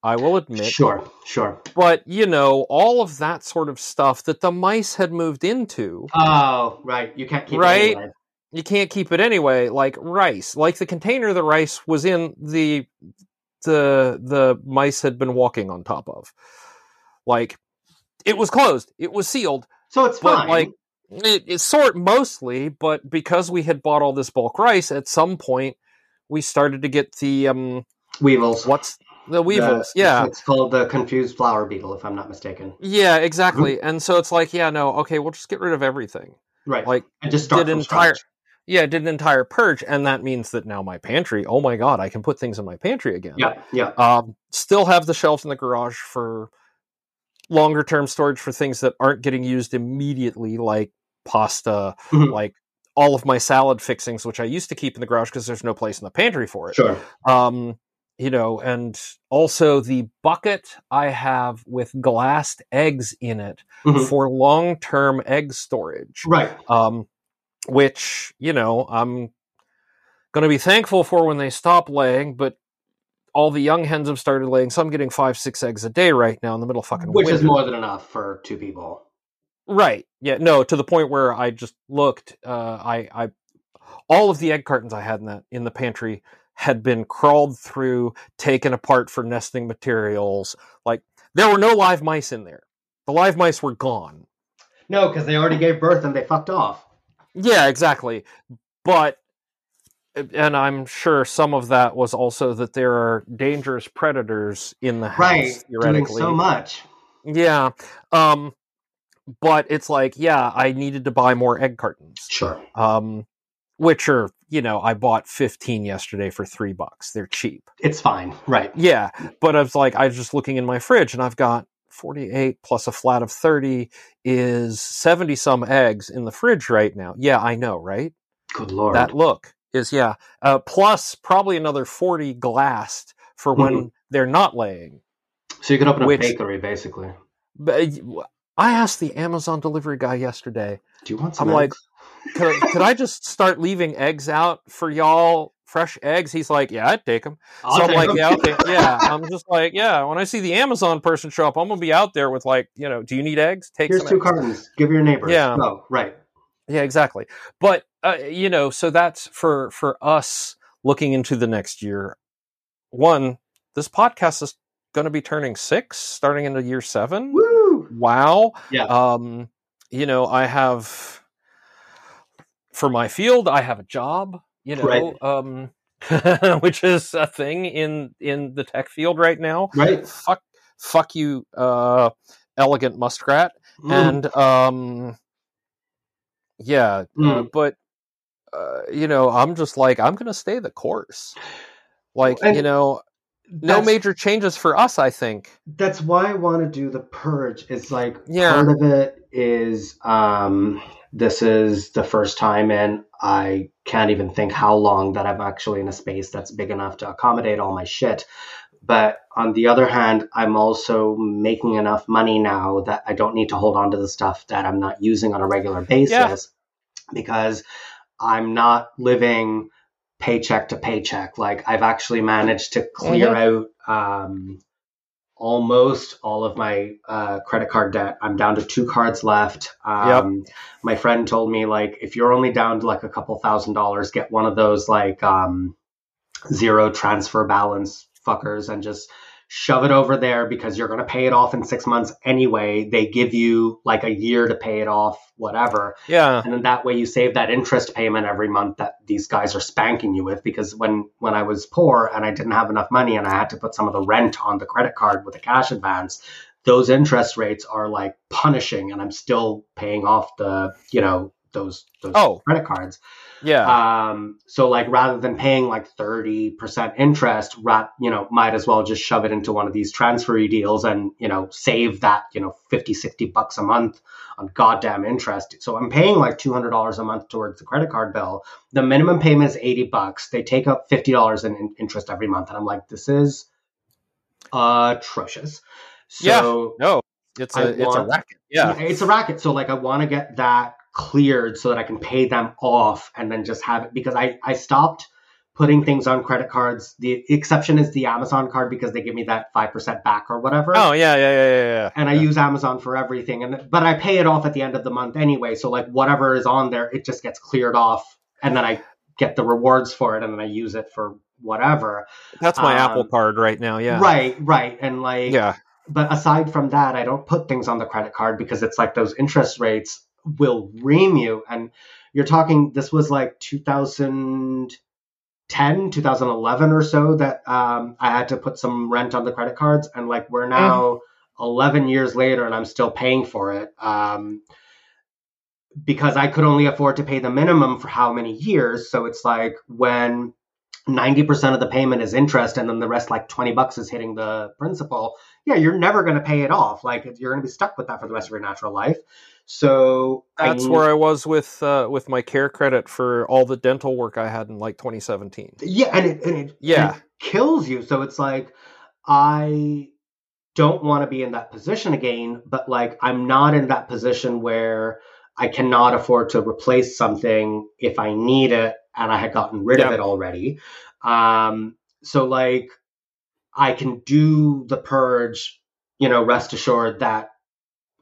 I will admit. Sure, sure. But, you know, all of that sort of stuff that the mice had moved into, Oh, right. You can't keep Right? it anyway. you can't keep it anyway, like rice. Like the container the rice was in, the the the mice had been walking on top of. Like it was closed. It was sealed. So it's fine. like it, it's sort mostly, but because we had bought all this bulk rice, at some point we started to get the um weevils. what's the weevils? The- yeah. It's called the confused flour beetle, if I'm not mistaken. Yeah, exactly. Mm-hmm. And so it's like, yeah, no, okay, we'll just get rid of everything. Right. Like and just did entire scratch. yeah, did an entire purge, and that means that now my pantry, oh my god, I can put things in my pantry again. Yeah, yeah. Um, still have the shelves in the garage for longer term storage for things that aren't getting used immediately, like pasta, Mhm. like all of my salad fixings, which I used to keep in the garage because there's no place in the pantry for it. Sure. Um, you know, and also the bucket I have with glassed eggs in it Mhm. for long term egg storage Right. um, which you know I'm going to be thankful for when they stop laying. But all the young hens have started laying, so I'm getting five, six eggs a day right now in the middle of fucking Which winter. is more than enough for two people. Right? Yeah, no, to the point where I just looked. Uh, I, I, all of the egg cartons I had in that in the pantry had been crawled through, taken apart for nesting materials. Like there were no live mice in there. The live mice were gone. No, because they already gave birth and they fucked off. Yeah, exactly. But and I'm sure some of that was also that there are dangerous predators in the house Right. Doing so much. Yeah. Um but it's like, yeah, I needed to buy more egg cartons. Sure. Um which are, you know, I bought 15 yesterday for 3 bucks. They're cheap. It's fine. Right. Yeah, but I was like I was just looking in my fridge and I've got 48 plus a flat of 30 is 70 some eggs in the fridge right now. Yeah, I know, right? Good lord. that look is yeah uh, plus probably another 40 glassed for when Mm-hmm. they're not laying so you could open a which- bakery, basically. but i asked the amazon delivery guy yesterday Do you want some I'm like, could I, could I *laughs* just start leaving eggs out for y'all fresh eggs he's like yeah i'd take them I'll so i'm like *laughs* them. yeah okay yeah i'm just like yeah when i see the amazon person show up i'm gonna be out there with like you know do you need eggs take Here's some two eggs. cartons. Give your neighbors. Yeah. No, right. Yeah, exactly. But uh, you know, so that's for for us looking into the next year. One, this podcast is going to be turning six, starting into year seven. Woo! Wow. Yeah. Um, you know, I have for my field, I have a job. You know, Right. um, *laughs* which is a thing in in the tech field right now. Right. Fuck, fuck you, uh, elegant muskrat Mm. and um yeah uh, Mm. but uh, you know i'm just like i'm gonna stay the course like And you know no major changes for us i think that's why I want to do the purge. It's like Yeah. part of it is um this is the first time and I can't even think how long that I'm actually in a space that's big enough to accommodate all my shit. But on the other hand, I'm also making enough money now that I don't need to hold on to the stuff that I'm not using on a regular basis because I'm not living paycheck to paycheck. Like I've actually managed to clear out um, almost all of my uh, credit card debt. I'm down to two cards left. Um, My friend told me like if you're only down to like a couple thousand dollars, get one of those like um, zero transfer balance fuckers and just shove it over there because you're going to pay it off in six months anyway. They give you like a year to pay it off, whatever yeah and then that way you save that interest payment every month that these guys are spanking you with because when when i was poor and i didn't have enough money and i had to put some of the rent on the credit card with a cash advance those interest rates are like punishing and i'm still paying off the you know those those Oh. credit cards yeah um, so like rather than paying like 30% interest, rat, you know, might as well just shove it into one of these transfery deals and, you know, save that, you know, 50, 60 bucks a month on goddamn interest. So I'm paying like $200 a month towards the credit card bill. The minimum payment is 80 bucks. They take up $50 in, in interest every month. And I'm like, this is atrocious. So no it's I a it's a racket yeah it's a racket. So like I want to get that cleared so that I can pay them off and then just have it because I I stopped putting things on credit cards. The exception is the Amazon card because they give me that five percent back or whatever. oh yeah yeah yeah yeah, yeah. And I use Amazon for everything, and but I pay it off at the end of the month anyway. So like whatever is on there, it just gets cleared off, and then I get the rewards for it, and then I use it for whatever. that's my apple um, card right now yeah Right, right, and like yeah but aside from that, I don't put things on the credit card because it's like those interest rates will ream you. And you're talking, this was like 2010, 2011 or so that um, I had to put some rent on the credit cards. And like we're now 11 years later and I'm still paying for it. Um, because I could only afford to pay the minimum for how many years. So it's like when 90% of the payment is interest and then the rest like 20 bucks is hitting the principal yeah you're never going to pay it off like you're going to be stuck with that for the rest of your natural life so that's I, where i was with uh, with my CareCredit for all the dental work i had in like 2017 yeah and it, and it yeah and it kills you so it's like i don't want to be in that position again but like i'm not in that position where i cannot afford to replace something if i need it and I had gotten rid Yeah. of it already. Um, so like I can do the purge, you know, rest assured that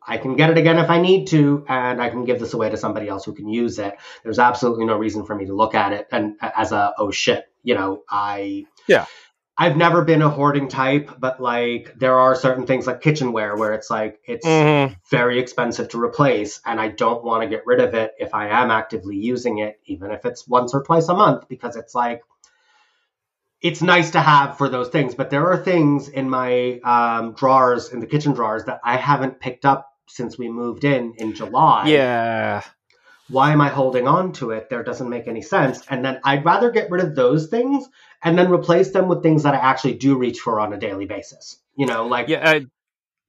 I can get it again if I need to, and I can give this away to somebody else who can use it. There's absolutely no reason for me to look at it and as a oh shit, you know, I Yeah. I've never been a hoarding type, but like there are certain things like kitchenware where it's like it's Mhm. very expensive to replace and I don't want to get rid of it if I am actively using it, even if it's once or twice a month, because it's like it's nice to have for those things. But there are things in my um, drawers, in the kitchen drawers, that I haven't picked up since we moved in in July. yeah Why am I holding on to it? There doesn't make any sense. And then I'd rather get rid of those things and then replace them with things that I actually do reach for on a daily basis. You know, like yeah I,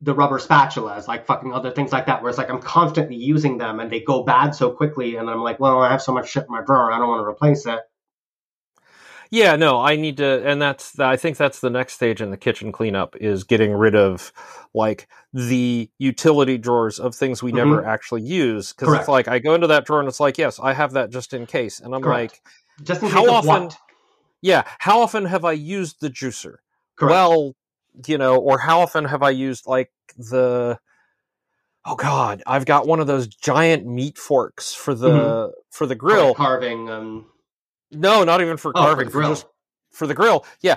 the rubber spatulas, like fucking other things like that, where it's like I'm constantly using them and they go bad so quickly, and I'm like, well, I have so much shit in my drawer, I don't want to replace it. Yeah, no, I need to, and that's I think that's the next stage in the kitchen cleanup is getting rid of like the utility drawers of things we never actually use because Mm-hmm. It's like I go into that drawer and it's like yes, I have that just in case, and I'm Correct. like, Just in How case often- what? yeah, how often have I used the juicer? Correct. Well, you know, or how often have I used like the oh god, I've got one of those giant meat forks for the Mm-hmm. for the grill. like, carving. Um, No, not even for oh, for carving. the grill. just for the grill. Yeah.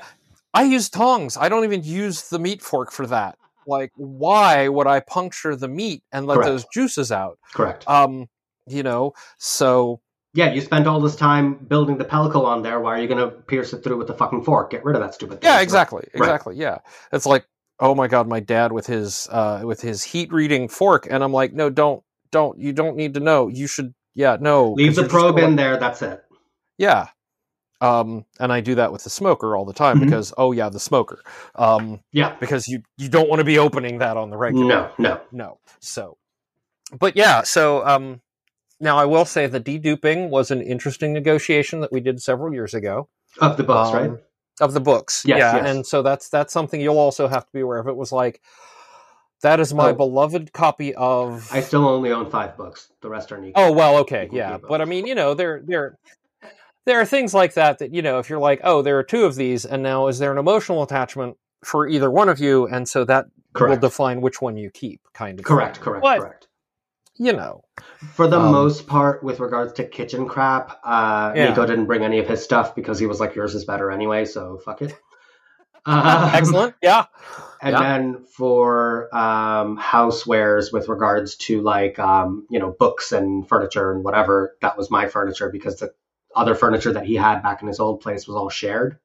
I use tongs. I don't even use the meat fork for that. Like, why would I puncture the meat and let Correct. those juices out? Correct. Um, you know, so yeah, you spent all this time building the pellicle on there. Why are you going to pierce it through with the fucking fork? Get rid of that stupid thing. yeah, exactly, Right. exactly, yeah. It's like, oh my god, my dad with his uh with his heat reading fork, and I'm like, no, don't, don't, you don't need to know. You should, yeah, no. Leave the probe in there. That's it. Yeah. Um, and I do that with the smoker all the time Mhm. because, oh yeah, the smoker. Um, Yeah. because you you don't want to be opening that on the regular. No, no. no. So, but yeah, so um, now I will say the deduping was an interesting negotiation that we did several years ago Of the books, Um, right? of the books. Yes, yeah, yes. and so that's that's something you'll also have to be aware of. It was like that is my Oh. beloved copy of. I still only own five books. The rest are Nico. Oh well, okay, yeah, but I mean, you know, there there there are things like that that you know, if you're like, oh, there are two of these, and now is there an emotional attachment for either one of you, and so that will define which one you keep, kind of. correct, thing. correct, But, correct. You know, For the Um, most part, with regards to kitchen crap, uh, Yeah. Nico didn't bring any of his stuff because he was like, yours is better anyway, so fuck it. *laughs* Um, excellent, yeah, And Yeah. then for um, housewares with regards to like, um, you know, books and furniture and whatever, that was my furniture because the other furniture that he had back in his old place was all shared.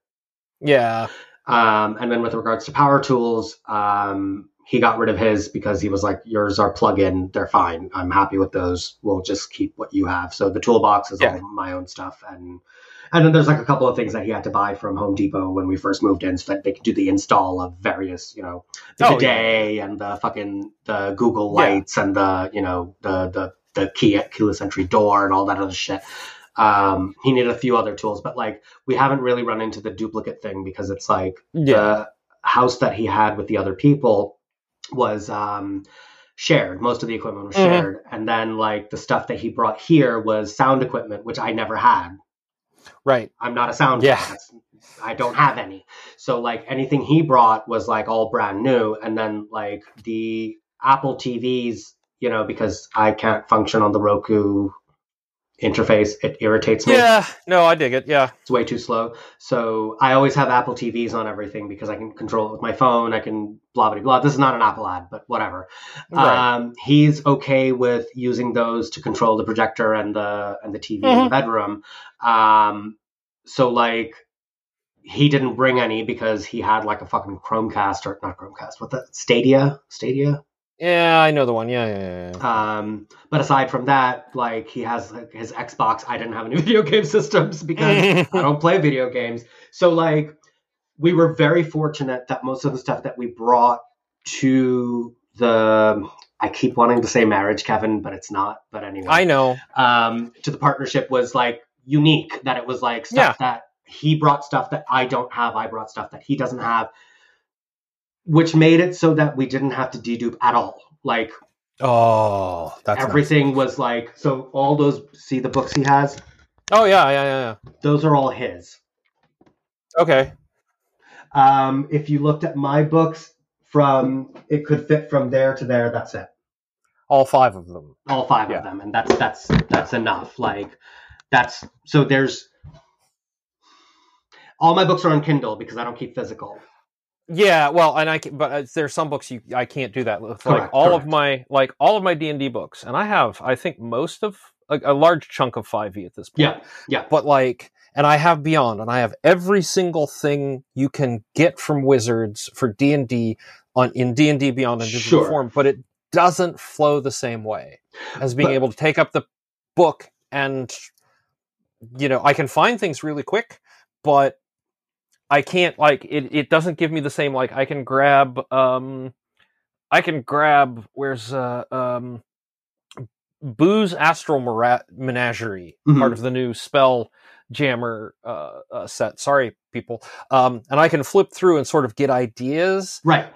yeah, Um, and then with regards to power tools, um, he got rid of his because he was like, yours are plug-in, they're fine. I'm happy with those. We'll just keep what you have. So the toolbox is Yeah. all my own stuff, and and then there's like a couple of things that he had to buy from Home Depot when we first moved in, so that they could do the install of various, you know, the Oh, bidet and the fucking the Google Yeah. lights and the you know the the the key keyless entry door and all that other shit. Um, he needed a few other tools, but like we haven't really run into the duplicate thing because it's like yeah, the house that he had with the other people was um, shared. Most of the equipment was Mhm. shared, and then like the stuff that he brought here was sound equipment, which I never had. right, I'm not a sound Yeah. I don't have any. So like anything he brought was like all brand new, and then like the Apple TVs, you know, because I can't function on the Roku interface. It irritates me. Yeah, no, I dig it. Yeah. It's way too slow. So I always have Apple TVs on everything because I can control it with my phone. I can blah blah blah. This is not an Apple ad, but whatever. Right. Um, he's okay with using those to control the projector and the and the TV in the Mhm. bedroom. Um, so like he didn't bring any because he had like a fucking Chromecast or not Chromecast, what the Stadia, Stadia. Yeah, I know the one. Yeah, yeah, yeah. yeah. Um, but aside from that, like he has like, his Xbox. I didn't have any *laughs* video game systems because I don't play video games. So like we were very fortunate that most of the stuff that we brought to the I keep wanting to say marriage, Kevin, but it's not. But anyway, I know. um, to the partnership was like unique. That it was like stuff that he brought stuff that I don't have. I brought stuff that he doesn't have, which made it so that we didn't have to dedupe at all. Like Oh, that's nice. everything was like so. All those see the books he has. Oh yeah, yeah, yeah, Those are all his. Okay. Um, if you looked at my books from it could fit from there to there. That's it. All five of them. All five Yeah. of them, and that's that's that's enough. Like that's so there's all my books are on Kindle because I don't keep physical. Yeah, well, and I can, but uh, there's some books you I can't do that with. Like Correct, all of my like all of my D and D books, and I have I think most of a, a large chunk of five E at this point. Yeah, yeah. but like and i have beyond and i have every single thing you can get from wizards for d&d on in d&d beyond in digital Sure. form but it doesn't flow the same way as being But- able to take up the book and you know i can find things really quick but i can't like it, it doesn't give me the same like i can grab um i can grab where's uh um boo's astral Mara- menagerie Mhm. part of the new spell jammer uh, uh set. Sorry people. Um and i can flip through and sort of get ideas. Right.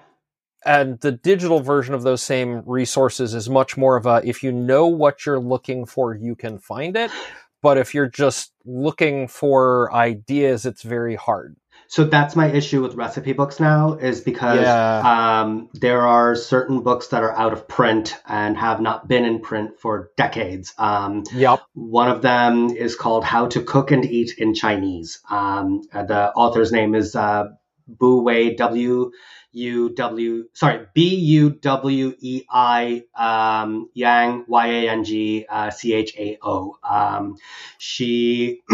and the digital version of those same resources is much more of a if you know what you're looking for you can find it. *sighs* But if you're just looking for ideas it's very hard So that's my issue with recipe books now is because Yeah. um, there are certain books that are out of print and have not been in print for decades. Um, yep one of them is called How to Cook and Eat in Chinese. Um, uh, the author's name is uh, Bu Wei W U W sorry B U W E I um, Yang Y A N G uh, C H A O. Um, she *clears throat*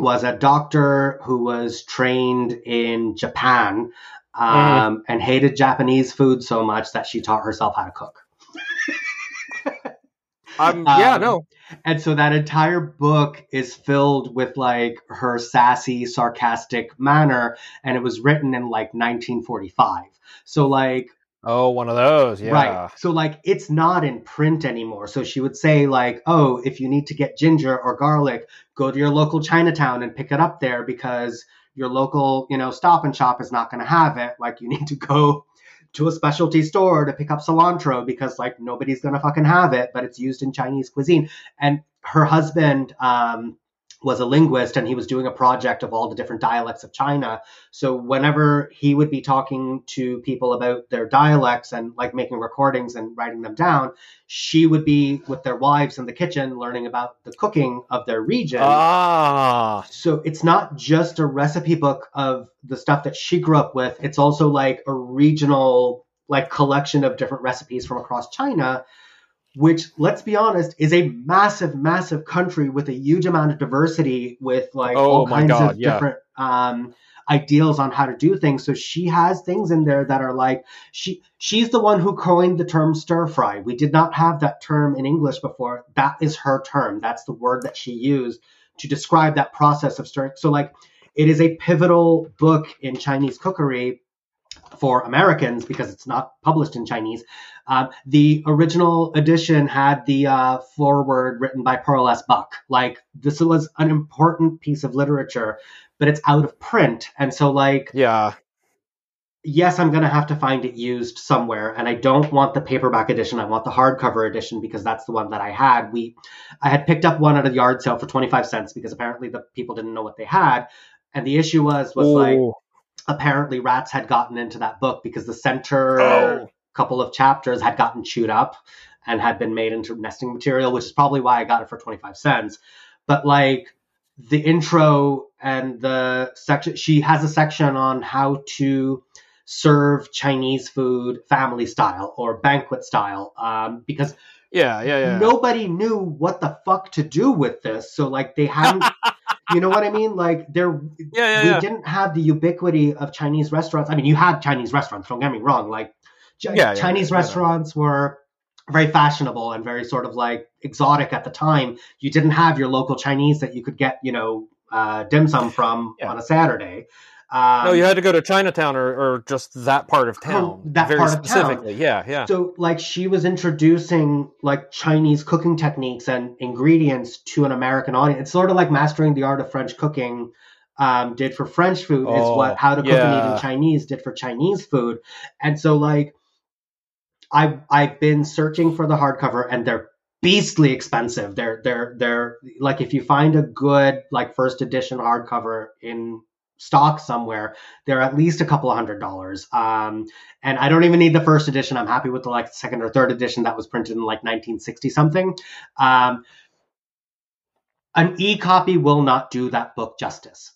was a doctor who was trained in Japan um, and hated Japanese food so much that she taught herself how to cook. *laughs* um, yeah Um, no And so that entire book is filled with like her sassy, sarcastic manner, and it was written in like 1945. So like oh one of those yeah right. So like it's not in print anymore. So she would say like, "Oh, if you need to get ginger or garlic, go to your local Chinatown and pick it up there because your local, you know, stop and shop is not going to have it. Like you *laughs* need to go to a specialty store to pick up cilantro because like nobody's going to fucking have it, but it's used in Chinese cuisine." And her husband um was a linguist and he was doing a project of all the different dialects of China. So whenever he would be talking to people about their dialects and like making recordings and writing them down, she would be with their wives in the kitchen learning about the cooking of their region. ah so it's not just a recipe book of the stuff that she grew up with, it's also like a regional like collection of different recipes from across China which let's be honest is a massive massive country with a huge amount of diversity with like Oh all kinds God, of yeah. different um ideals on how to do things. So she has things in there that are like she she's the one who coined the term stir fry. We did not have that term in english before. That is her term. That's the word that she used to describe that process of stirring so like it is a pivotal book in chinese cookery for Americans because it's not published in Chinese. Um, the original edition had the uh, foreword written by Pearl S. Buck. Like this was an important piece of literature, but it's out of print, and so like yeah yes, I'm gonna have to find it used somewhere, and I don't want the paperback edition. I want the hardcover edition because that's the one that I had. We, I had picked up one at a yard sale for 25 cents because apparently the people didn't know what they had, and the issue was was like Ooh. Apparently rats had gotten into that book because the center Oh. couple of chapters had gotten chewed up and had been made into nesting material, which is probably why I got it for 25 cents. But like the intro and the section, she has a section on how to serve Chinese food family style or banquet style um, because Yeah, yeah, yeah. nobody knew what the fuck to do with this. So like they hadn't, *laughs* you know what I mean? Like there, yeah, yeah, we yeah. didn't have the ubiquity of Chinese restaurants. I mean, you had Chinese restaurants. Don't get me wrong. Like Chi- Yeah, yeah, Chinese yeah, yeah. restaurants were very fashionable and very sort of like exotic at the time. You didn't have your local Chinese that you could get, you know, uh, dim sum from Yeah. on a Saturday. Um, no, you had to go to Chinatown or, or just that part of town. that very part of town. specifically. Yeah, yeah. So like she was introducing like Chinese cooking techniques and ingredients to an American audience. It's sort of like mastering the art of French cooking um, did for French food is Oh, what how to cook and eat in Chinese did for Chinese food. And so like I I've been searching for the hardcover and they're beastly expensive. They're they're they're like if you find a good like first edition hardcover in stock somewhere, they're at least a couple of hundred dollars. Um, and I don't even need the first edition. I'm happy with the like second or third edition that was printed in like 1960 something. Um, an e-copy will not do that book justice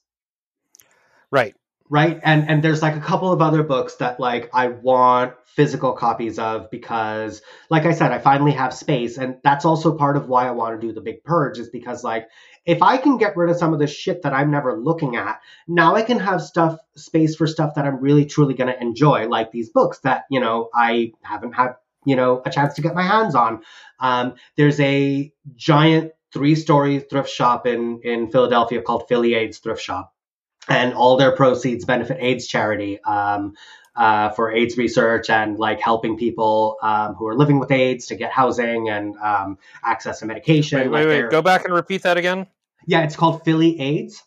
right. Right? And and there's like a couple of other books that like i want physical copies of because like i said i finally have space. And that's also part of why i want to do the big purge is because like if i can get rid of some of the shit that i'm never looking at now i can have stuff space for stuff that i'm really truly going to enjoy like these books that you know i haven't had you know a chance to get my hands on. Um, there's a giant three story thrift shop in in philadelphia called philly aids thrift shop and all their proceeds benefit AIDS charity um, uh, for AIDS research and like helping people um, who are living with AIDS to get housing and um, access to medication. Wait, Like, wait, wait. Go back and repeat that again. Yeah, it's called Philly AIDS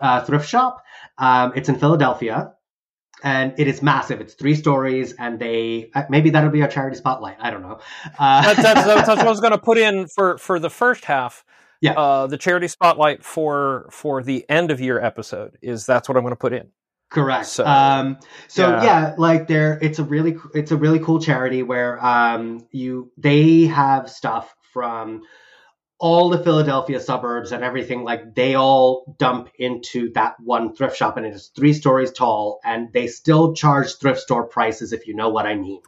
uh, Thrift Shop. Um, it's in Philadelphia. And it is massive. It's three stories, and they uh, maybe that'll be our charity spotlight. I don't know. Uh, That's, that's, that's *laughs* what I was going to put in for, for the first half. Yeah. Uh, the charity spotlight for for the end of year episode is that's what I'm going to put in. Correct. So- um, so yeah. yeah. like there, it's a really, it's a really cool charity where um, you they have stuff from all the Philadelphia suburbs and everything. Like they all dump into that one thrift shop, and it is three stories tall, and they still charge thrift store prices, if you know what I mean.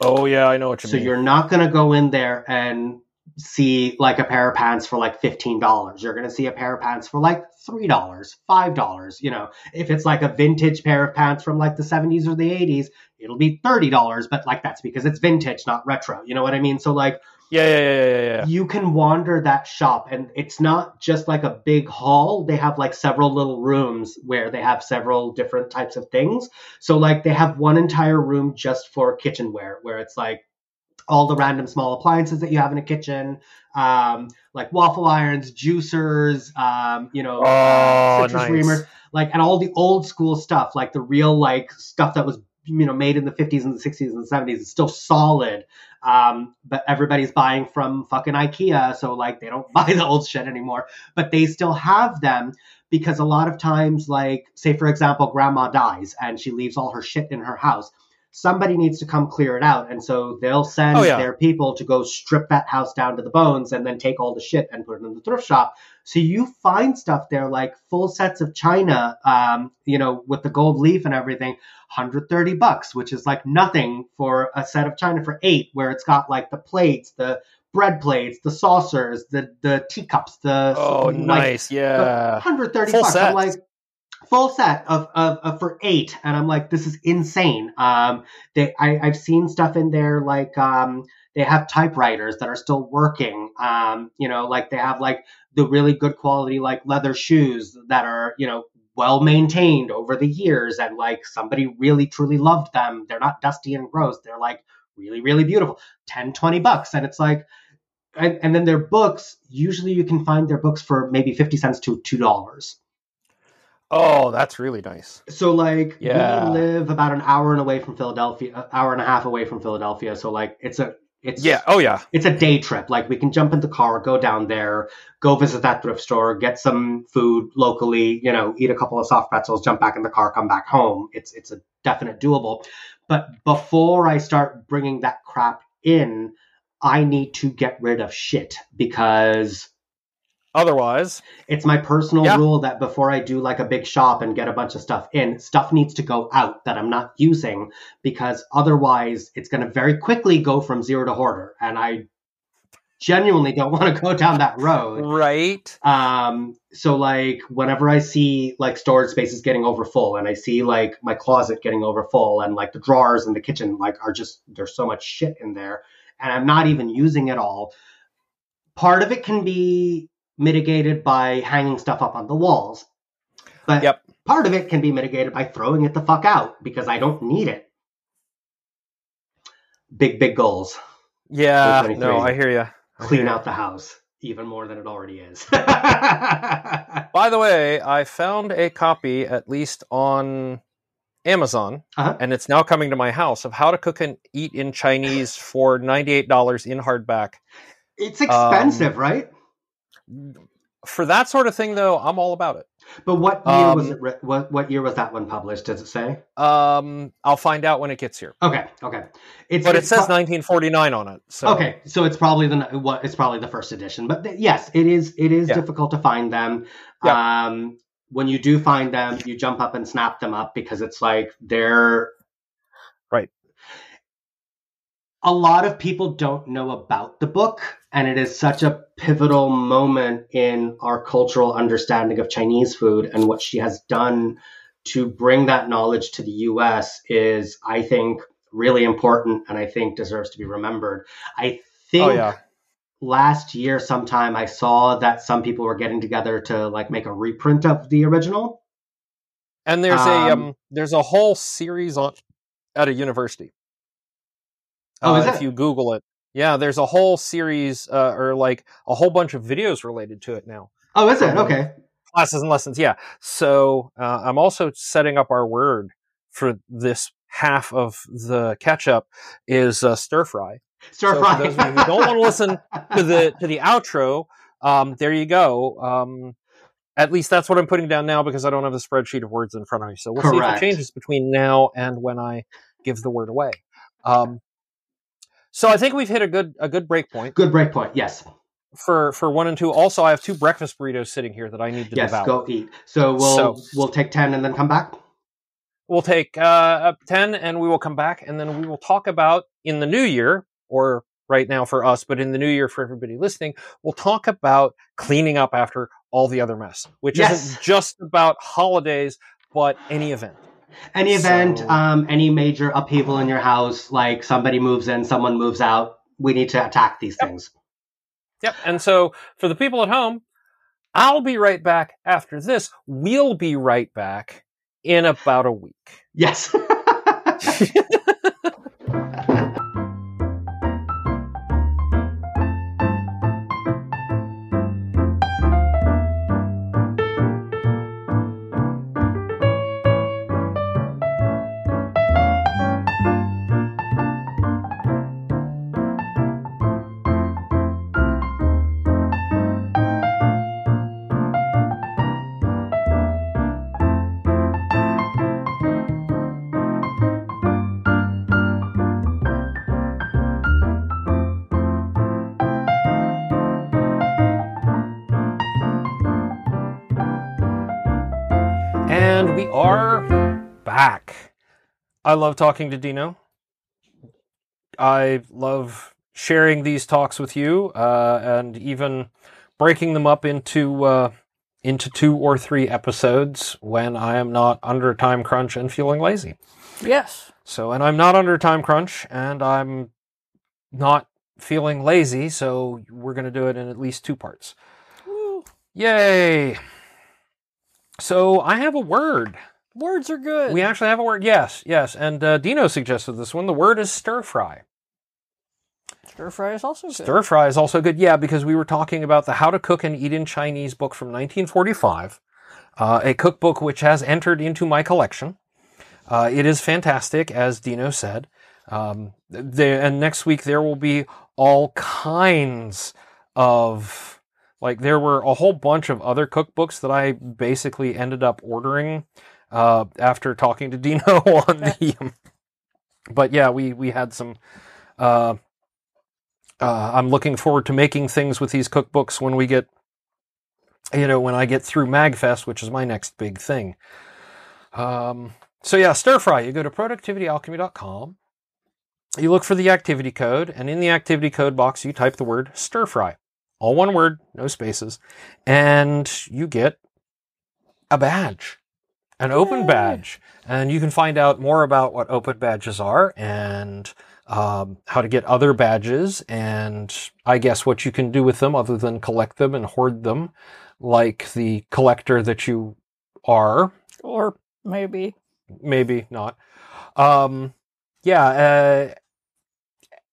Oh yeah, I know what you So mean. So you're not going to go in there and see like a pair of pants for like $15. You're going to see a pair of pants for like $3, $5, you know. If it's like a vintage pair of pants from like the 70s or the 80s, it'll be $30, but like that's because it's vintage, not retro. You know what I mean? So like yeah, yeah, yeah, yeah, yeah. you can wander that shop and it's not just like a big hall they have like several little rooms where they have several different types of things so like they have one entire room just for kitchenware where it's like all the random small appliances that you have in a kitchen um, like waffle irons juicers um, you know Oh, citrus nice. reamers like and all the old school stuff like the real like stuff that was you know made in the 50s and the 60s and the 70s is still solid um, but everybody's buying from fucking ikea so like they don't *laughs* buy the old shit anymore but they still have them because a lot of times like say for example grandma dies and she leaves all her shit in her house somebody needs to come clear it out and so they'll send Oh, yeah. their people to go strip that house down to the bones and then take all the shit and put it in the thrift shop so you find stuff there like full sets of china um, you know with the gold leaf and everything 130 bucks which is like nothing for a set of china for eight where it's got like the plates the bread plates the saucers the the teacups the Oh, like, nice. Yeah. 130 Full bucks. I'm like, full set of, of, of for eight, and I'm like, this is insane. Um, they I, I've seen stuff in there like um, they have typewriters that are still working. Um, you know, like they have like the really good quality like leather shoes that are you know well maintained over the years, and like somebody really truly loved them. They're not dusty and gross. They're like really really beautiful. 10, 20 bucks, and it's like. And, and then their books, usually you can find their books for maybe 50 cents to $2. Oh, that's really nice. So like Yeah. we live about an hour and away from Philadelphia, an hour and a half away from Philadelphia. So like it's a it's Yeah. Oh, yeah. it's a day trip. Like we can jump in the car, go down there, go visit that thrift store, get some food locally, you know, eat a couple of soft pretzels, jump back in the car, come back home. It's it's a definite doable. But before I start bringing that crap in, I need to get rid of shit because Otherwise, it's my personal Yeah. rule that before I do like a big shop and get a bunch of stuff in, stuff needs to go out that I'm not using because otherwise it's going to very quickly go from zero to hoarder. And I genuinely don't *laughs* want to go down that road. right? Um, so like whenever I see like storage spaces getting over full and I see like my closet getting over full and like the drawers in the kitchen like are just there's so much shit in there and I'm not even using it all. Part of it can be mitigated by hanging stuff up on the walls. But Yep. part of it can be mitigated by throwing it the fuck out because I don't need it. Big big goals. Yeah, no, I hear you. Clean out the house even more than it already is. *laughs* By the way, I found a copy, at least on Amazon, Uh-huh. and it's now coming to my house of how to cook and eat in Chinese for ninety-eight dollars in hardback. It's expensive, Um, right? For that sort of thing, though, I'm all about it. But what year was um, it? Re- what what year was that one published? Does it say? Um, I'll find out when it gets here, Okay, okay. It's but it says pro- 1949 on it. So Okay, so it's probably the what? It's probably the first edition. But th- yes, it is. It is Yeah. difficult to find them. Um, when you do find them, you jump up and snap them up because it's like they're Right. A lot of people don't know about the book, and it is such a pivotal moment in our cultural understanding of Chinese food and what she has done to bring that knowledge to the US is, I think, really important and I think deserves to be remembered. I think Oh yeah. last year sometime I saw that some people were getting together to like make a reprint of the original. And there's a Um, um, there's a whole series on at a university. Oh, Uh, If you Google it, yeah, there's a whole series uh, or like a whole bunch of videos related to it now. Oh, is it? From- Okay. Classes and lessons, yeah. So uh, I'm also setting up our word for this half of the catch up is uh, stir fry. Stir So fry. for those of you who don't want to listen to the to the outro, um, there you go. Um, at least that's what I'm putting down now because I don't have the spreadsheet of words in front of me. So we'll see if it changes between now and when I give the word away. Um, so I think we've hit a good a good break point Good break point. Yes. for for one and two. Also, I have two breakfast burritos sitting here that I need to Yes. devour. Go eat. So we'll So- we'll take ten and then come back. We'll take uh, up 10 and we will come back and then we will talk about in the new year, or right now for us, but in the new year for everybody listening, we'll talk about cleaning up after all the other mess, which Yes. isn't just about holidays, but any event. Any event, So- um, any major upheaval in your house, like somebody moves in, someone moves out, we need to attack these things. Yep. And so for the people at home, I'll be right back after this. We'll be right back in about a week. Yes. *laughs* *laughs* we are back. I love talking to Dino. I love sharing these talks with you, uh, and even breaking them up into uh, into two or three episodes when I am not under time crunch and feeling lazy. Yes. So, and I'm not under time crunch, and I'm not feeling lazy. So, we're going to do it in at least two parts. Woo. Yay! So, I have a word. Words are good. We actually have a word. Yes, yes. And uh, Dino suggested this one. The word is stir fry. Stir fry is also good. Stir fry is also good. Yeah, because we were talking about the How to Cook and Eat in Chinese book from 1945, uh, a cookbook which has entered into my collection. Uh, it is fantastic, as Dino said. Um, there, and next week there will be all kinds of like there were a whole bunch of other cookbooks that I basically ended up ordering uh, after talking to *laughs* Dino on the. *laughs* Um, but yeah, we we had some uh, uh, I'm looking forward to making things with these cookbooks when we get, you know, when I get through MagFest, which is my next big thing. Um, so yeah, stir fry. You go to productivityalchemy.com. You look for the activity code, and in the activity code box, you type the word stir fry. All one word, no spaces. And you get a badge, an open badge. And you can find out more about what open badges are and um, how to get other badges, and I guess what you can do with them other than collect them and hoard them, like the collector that you are. Or maybe. Maybe not. Um, yeah, uh,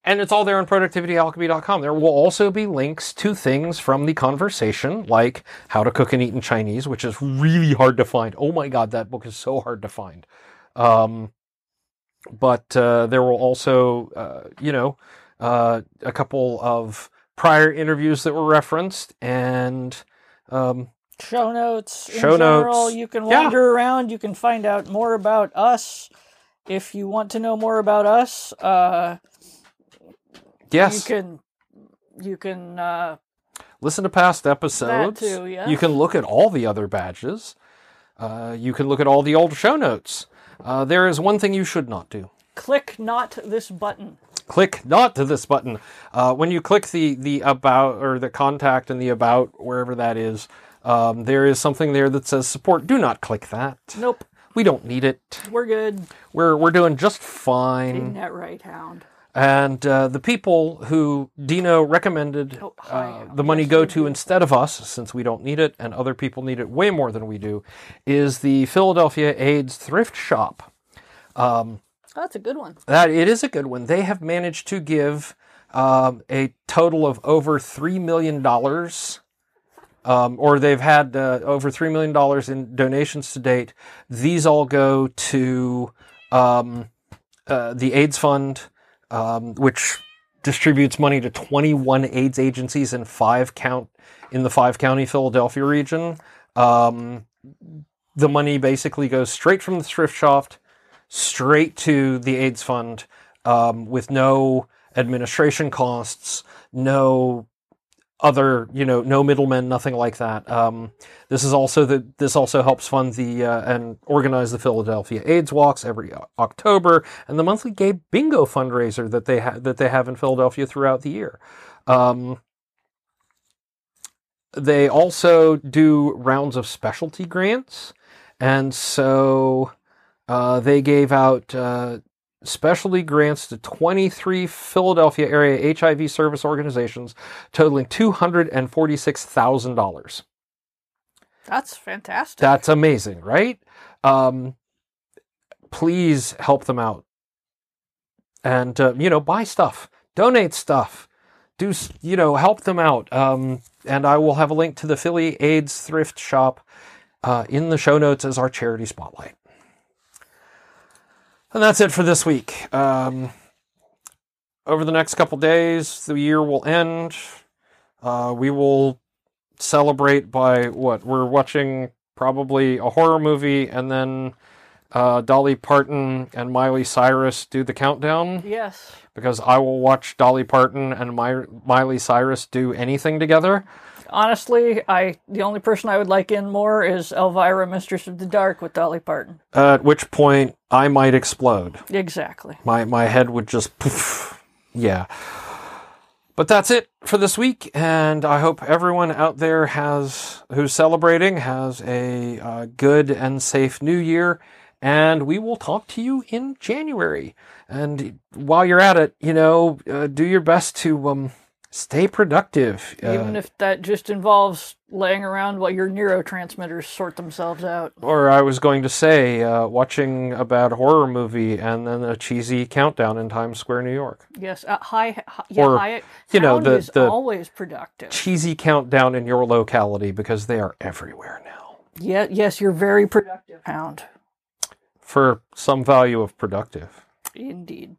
and it's all there on productivityalchemy.com. There will also be links to things from the conversation, like how to cook and eat in Chinese, which is really hard to find. Oh my god, that book is so hard to find. Um, but uh, there will also, uh, you know, uh, a couple of prior interviews that were referenced, and um, Show notes. In Show general, notes. You can Yeah. wander around. You can find out more about us. If you want to know more about us, uh, yes, you can you can uh, listen to past episodes. too, yeah. You can look at all the other badges. Uh, you can look at all the old show notes. Uh, there is one thing you should not do. click not this button. Click not to this button. Uh, when you click the the about or the contact and the about wherever that is, um, there is something there that says support. Do not click that. Nope, We don't need it. we're good. We're we're doing just fine. that right, Hound. And uh, the people who Dino recommended Oh, uh, the money go to instead of us, since we don't need it and other people need it way more than we do, is the Philadelphia AIDS Thrift Shop. Oh, that's a good one. That it is a good one. They have managed to give um, a total of over three million dollars, um, or they've had uh, over three million dollars in donations to date. These all go to um, uh, the AIDS Fund, um, which distributes money to 21 AIDS agencies in five count in the five county Philadelphia region. Um, the money basically goes straight from the thrift shop straight to the AIDS fund um, with no administration costs, no other, you know, no middlemen, nothing like that. Um, this is also the this also helps fund the uh, and organize the Philadelphia AIDS walks every October and the monthly gay bingo fundraiser that they ha- that they have in Philadelphia throughout the year. Um, they also do rounds of specialty grants, and so uh, they gave out uh, specialty grants to 23 Philadelphia area HIV service organizations, totaling $246,000. That's fantastic. That's amazing, right? Um, please help them out. And, uh, you know, buy stuff, donate stuff, do, you know, help them out. Um, and I will have a link to the Philly AIDS thrift shop uh, in the show notes as our charity spotlight. And that's it for this week. Um, over the next couple days, the year will end. Uh, we will celebrate by what? We're watching probably a horror movie and then uh, Dolly Parton and Miley Cyrus do the countdown yes. because I will watch Dolly Parton and My- Miley Cyrus do anything together. Honestly, I the only person I would like in more is Elvira, Mistress of the Dark, with Dolly Parton. At which point I might explode. Exactly. My my head would just poof. Yeah. But that's it for this week, and I hope everyone out there has who's celebrating has a uh, good and safe New Year. And we will talk to you in January. And while you're at it, you know, uh, do your best to um, stay productive. Uh, Even if that just involves laying around while your neurotransmitters sort themselves out. or I was going to say, uh, watching a bad horror movie and then a cheesy countdown in Times Square, New York. Yes, uh, high, hi- yeah, Or, high, you know, the- the- always productive. cheesy countdown in your locality because they are everywhere now. Yeah, yes, you're very productive, Hound. For some value of productive. Indeed.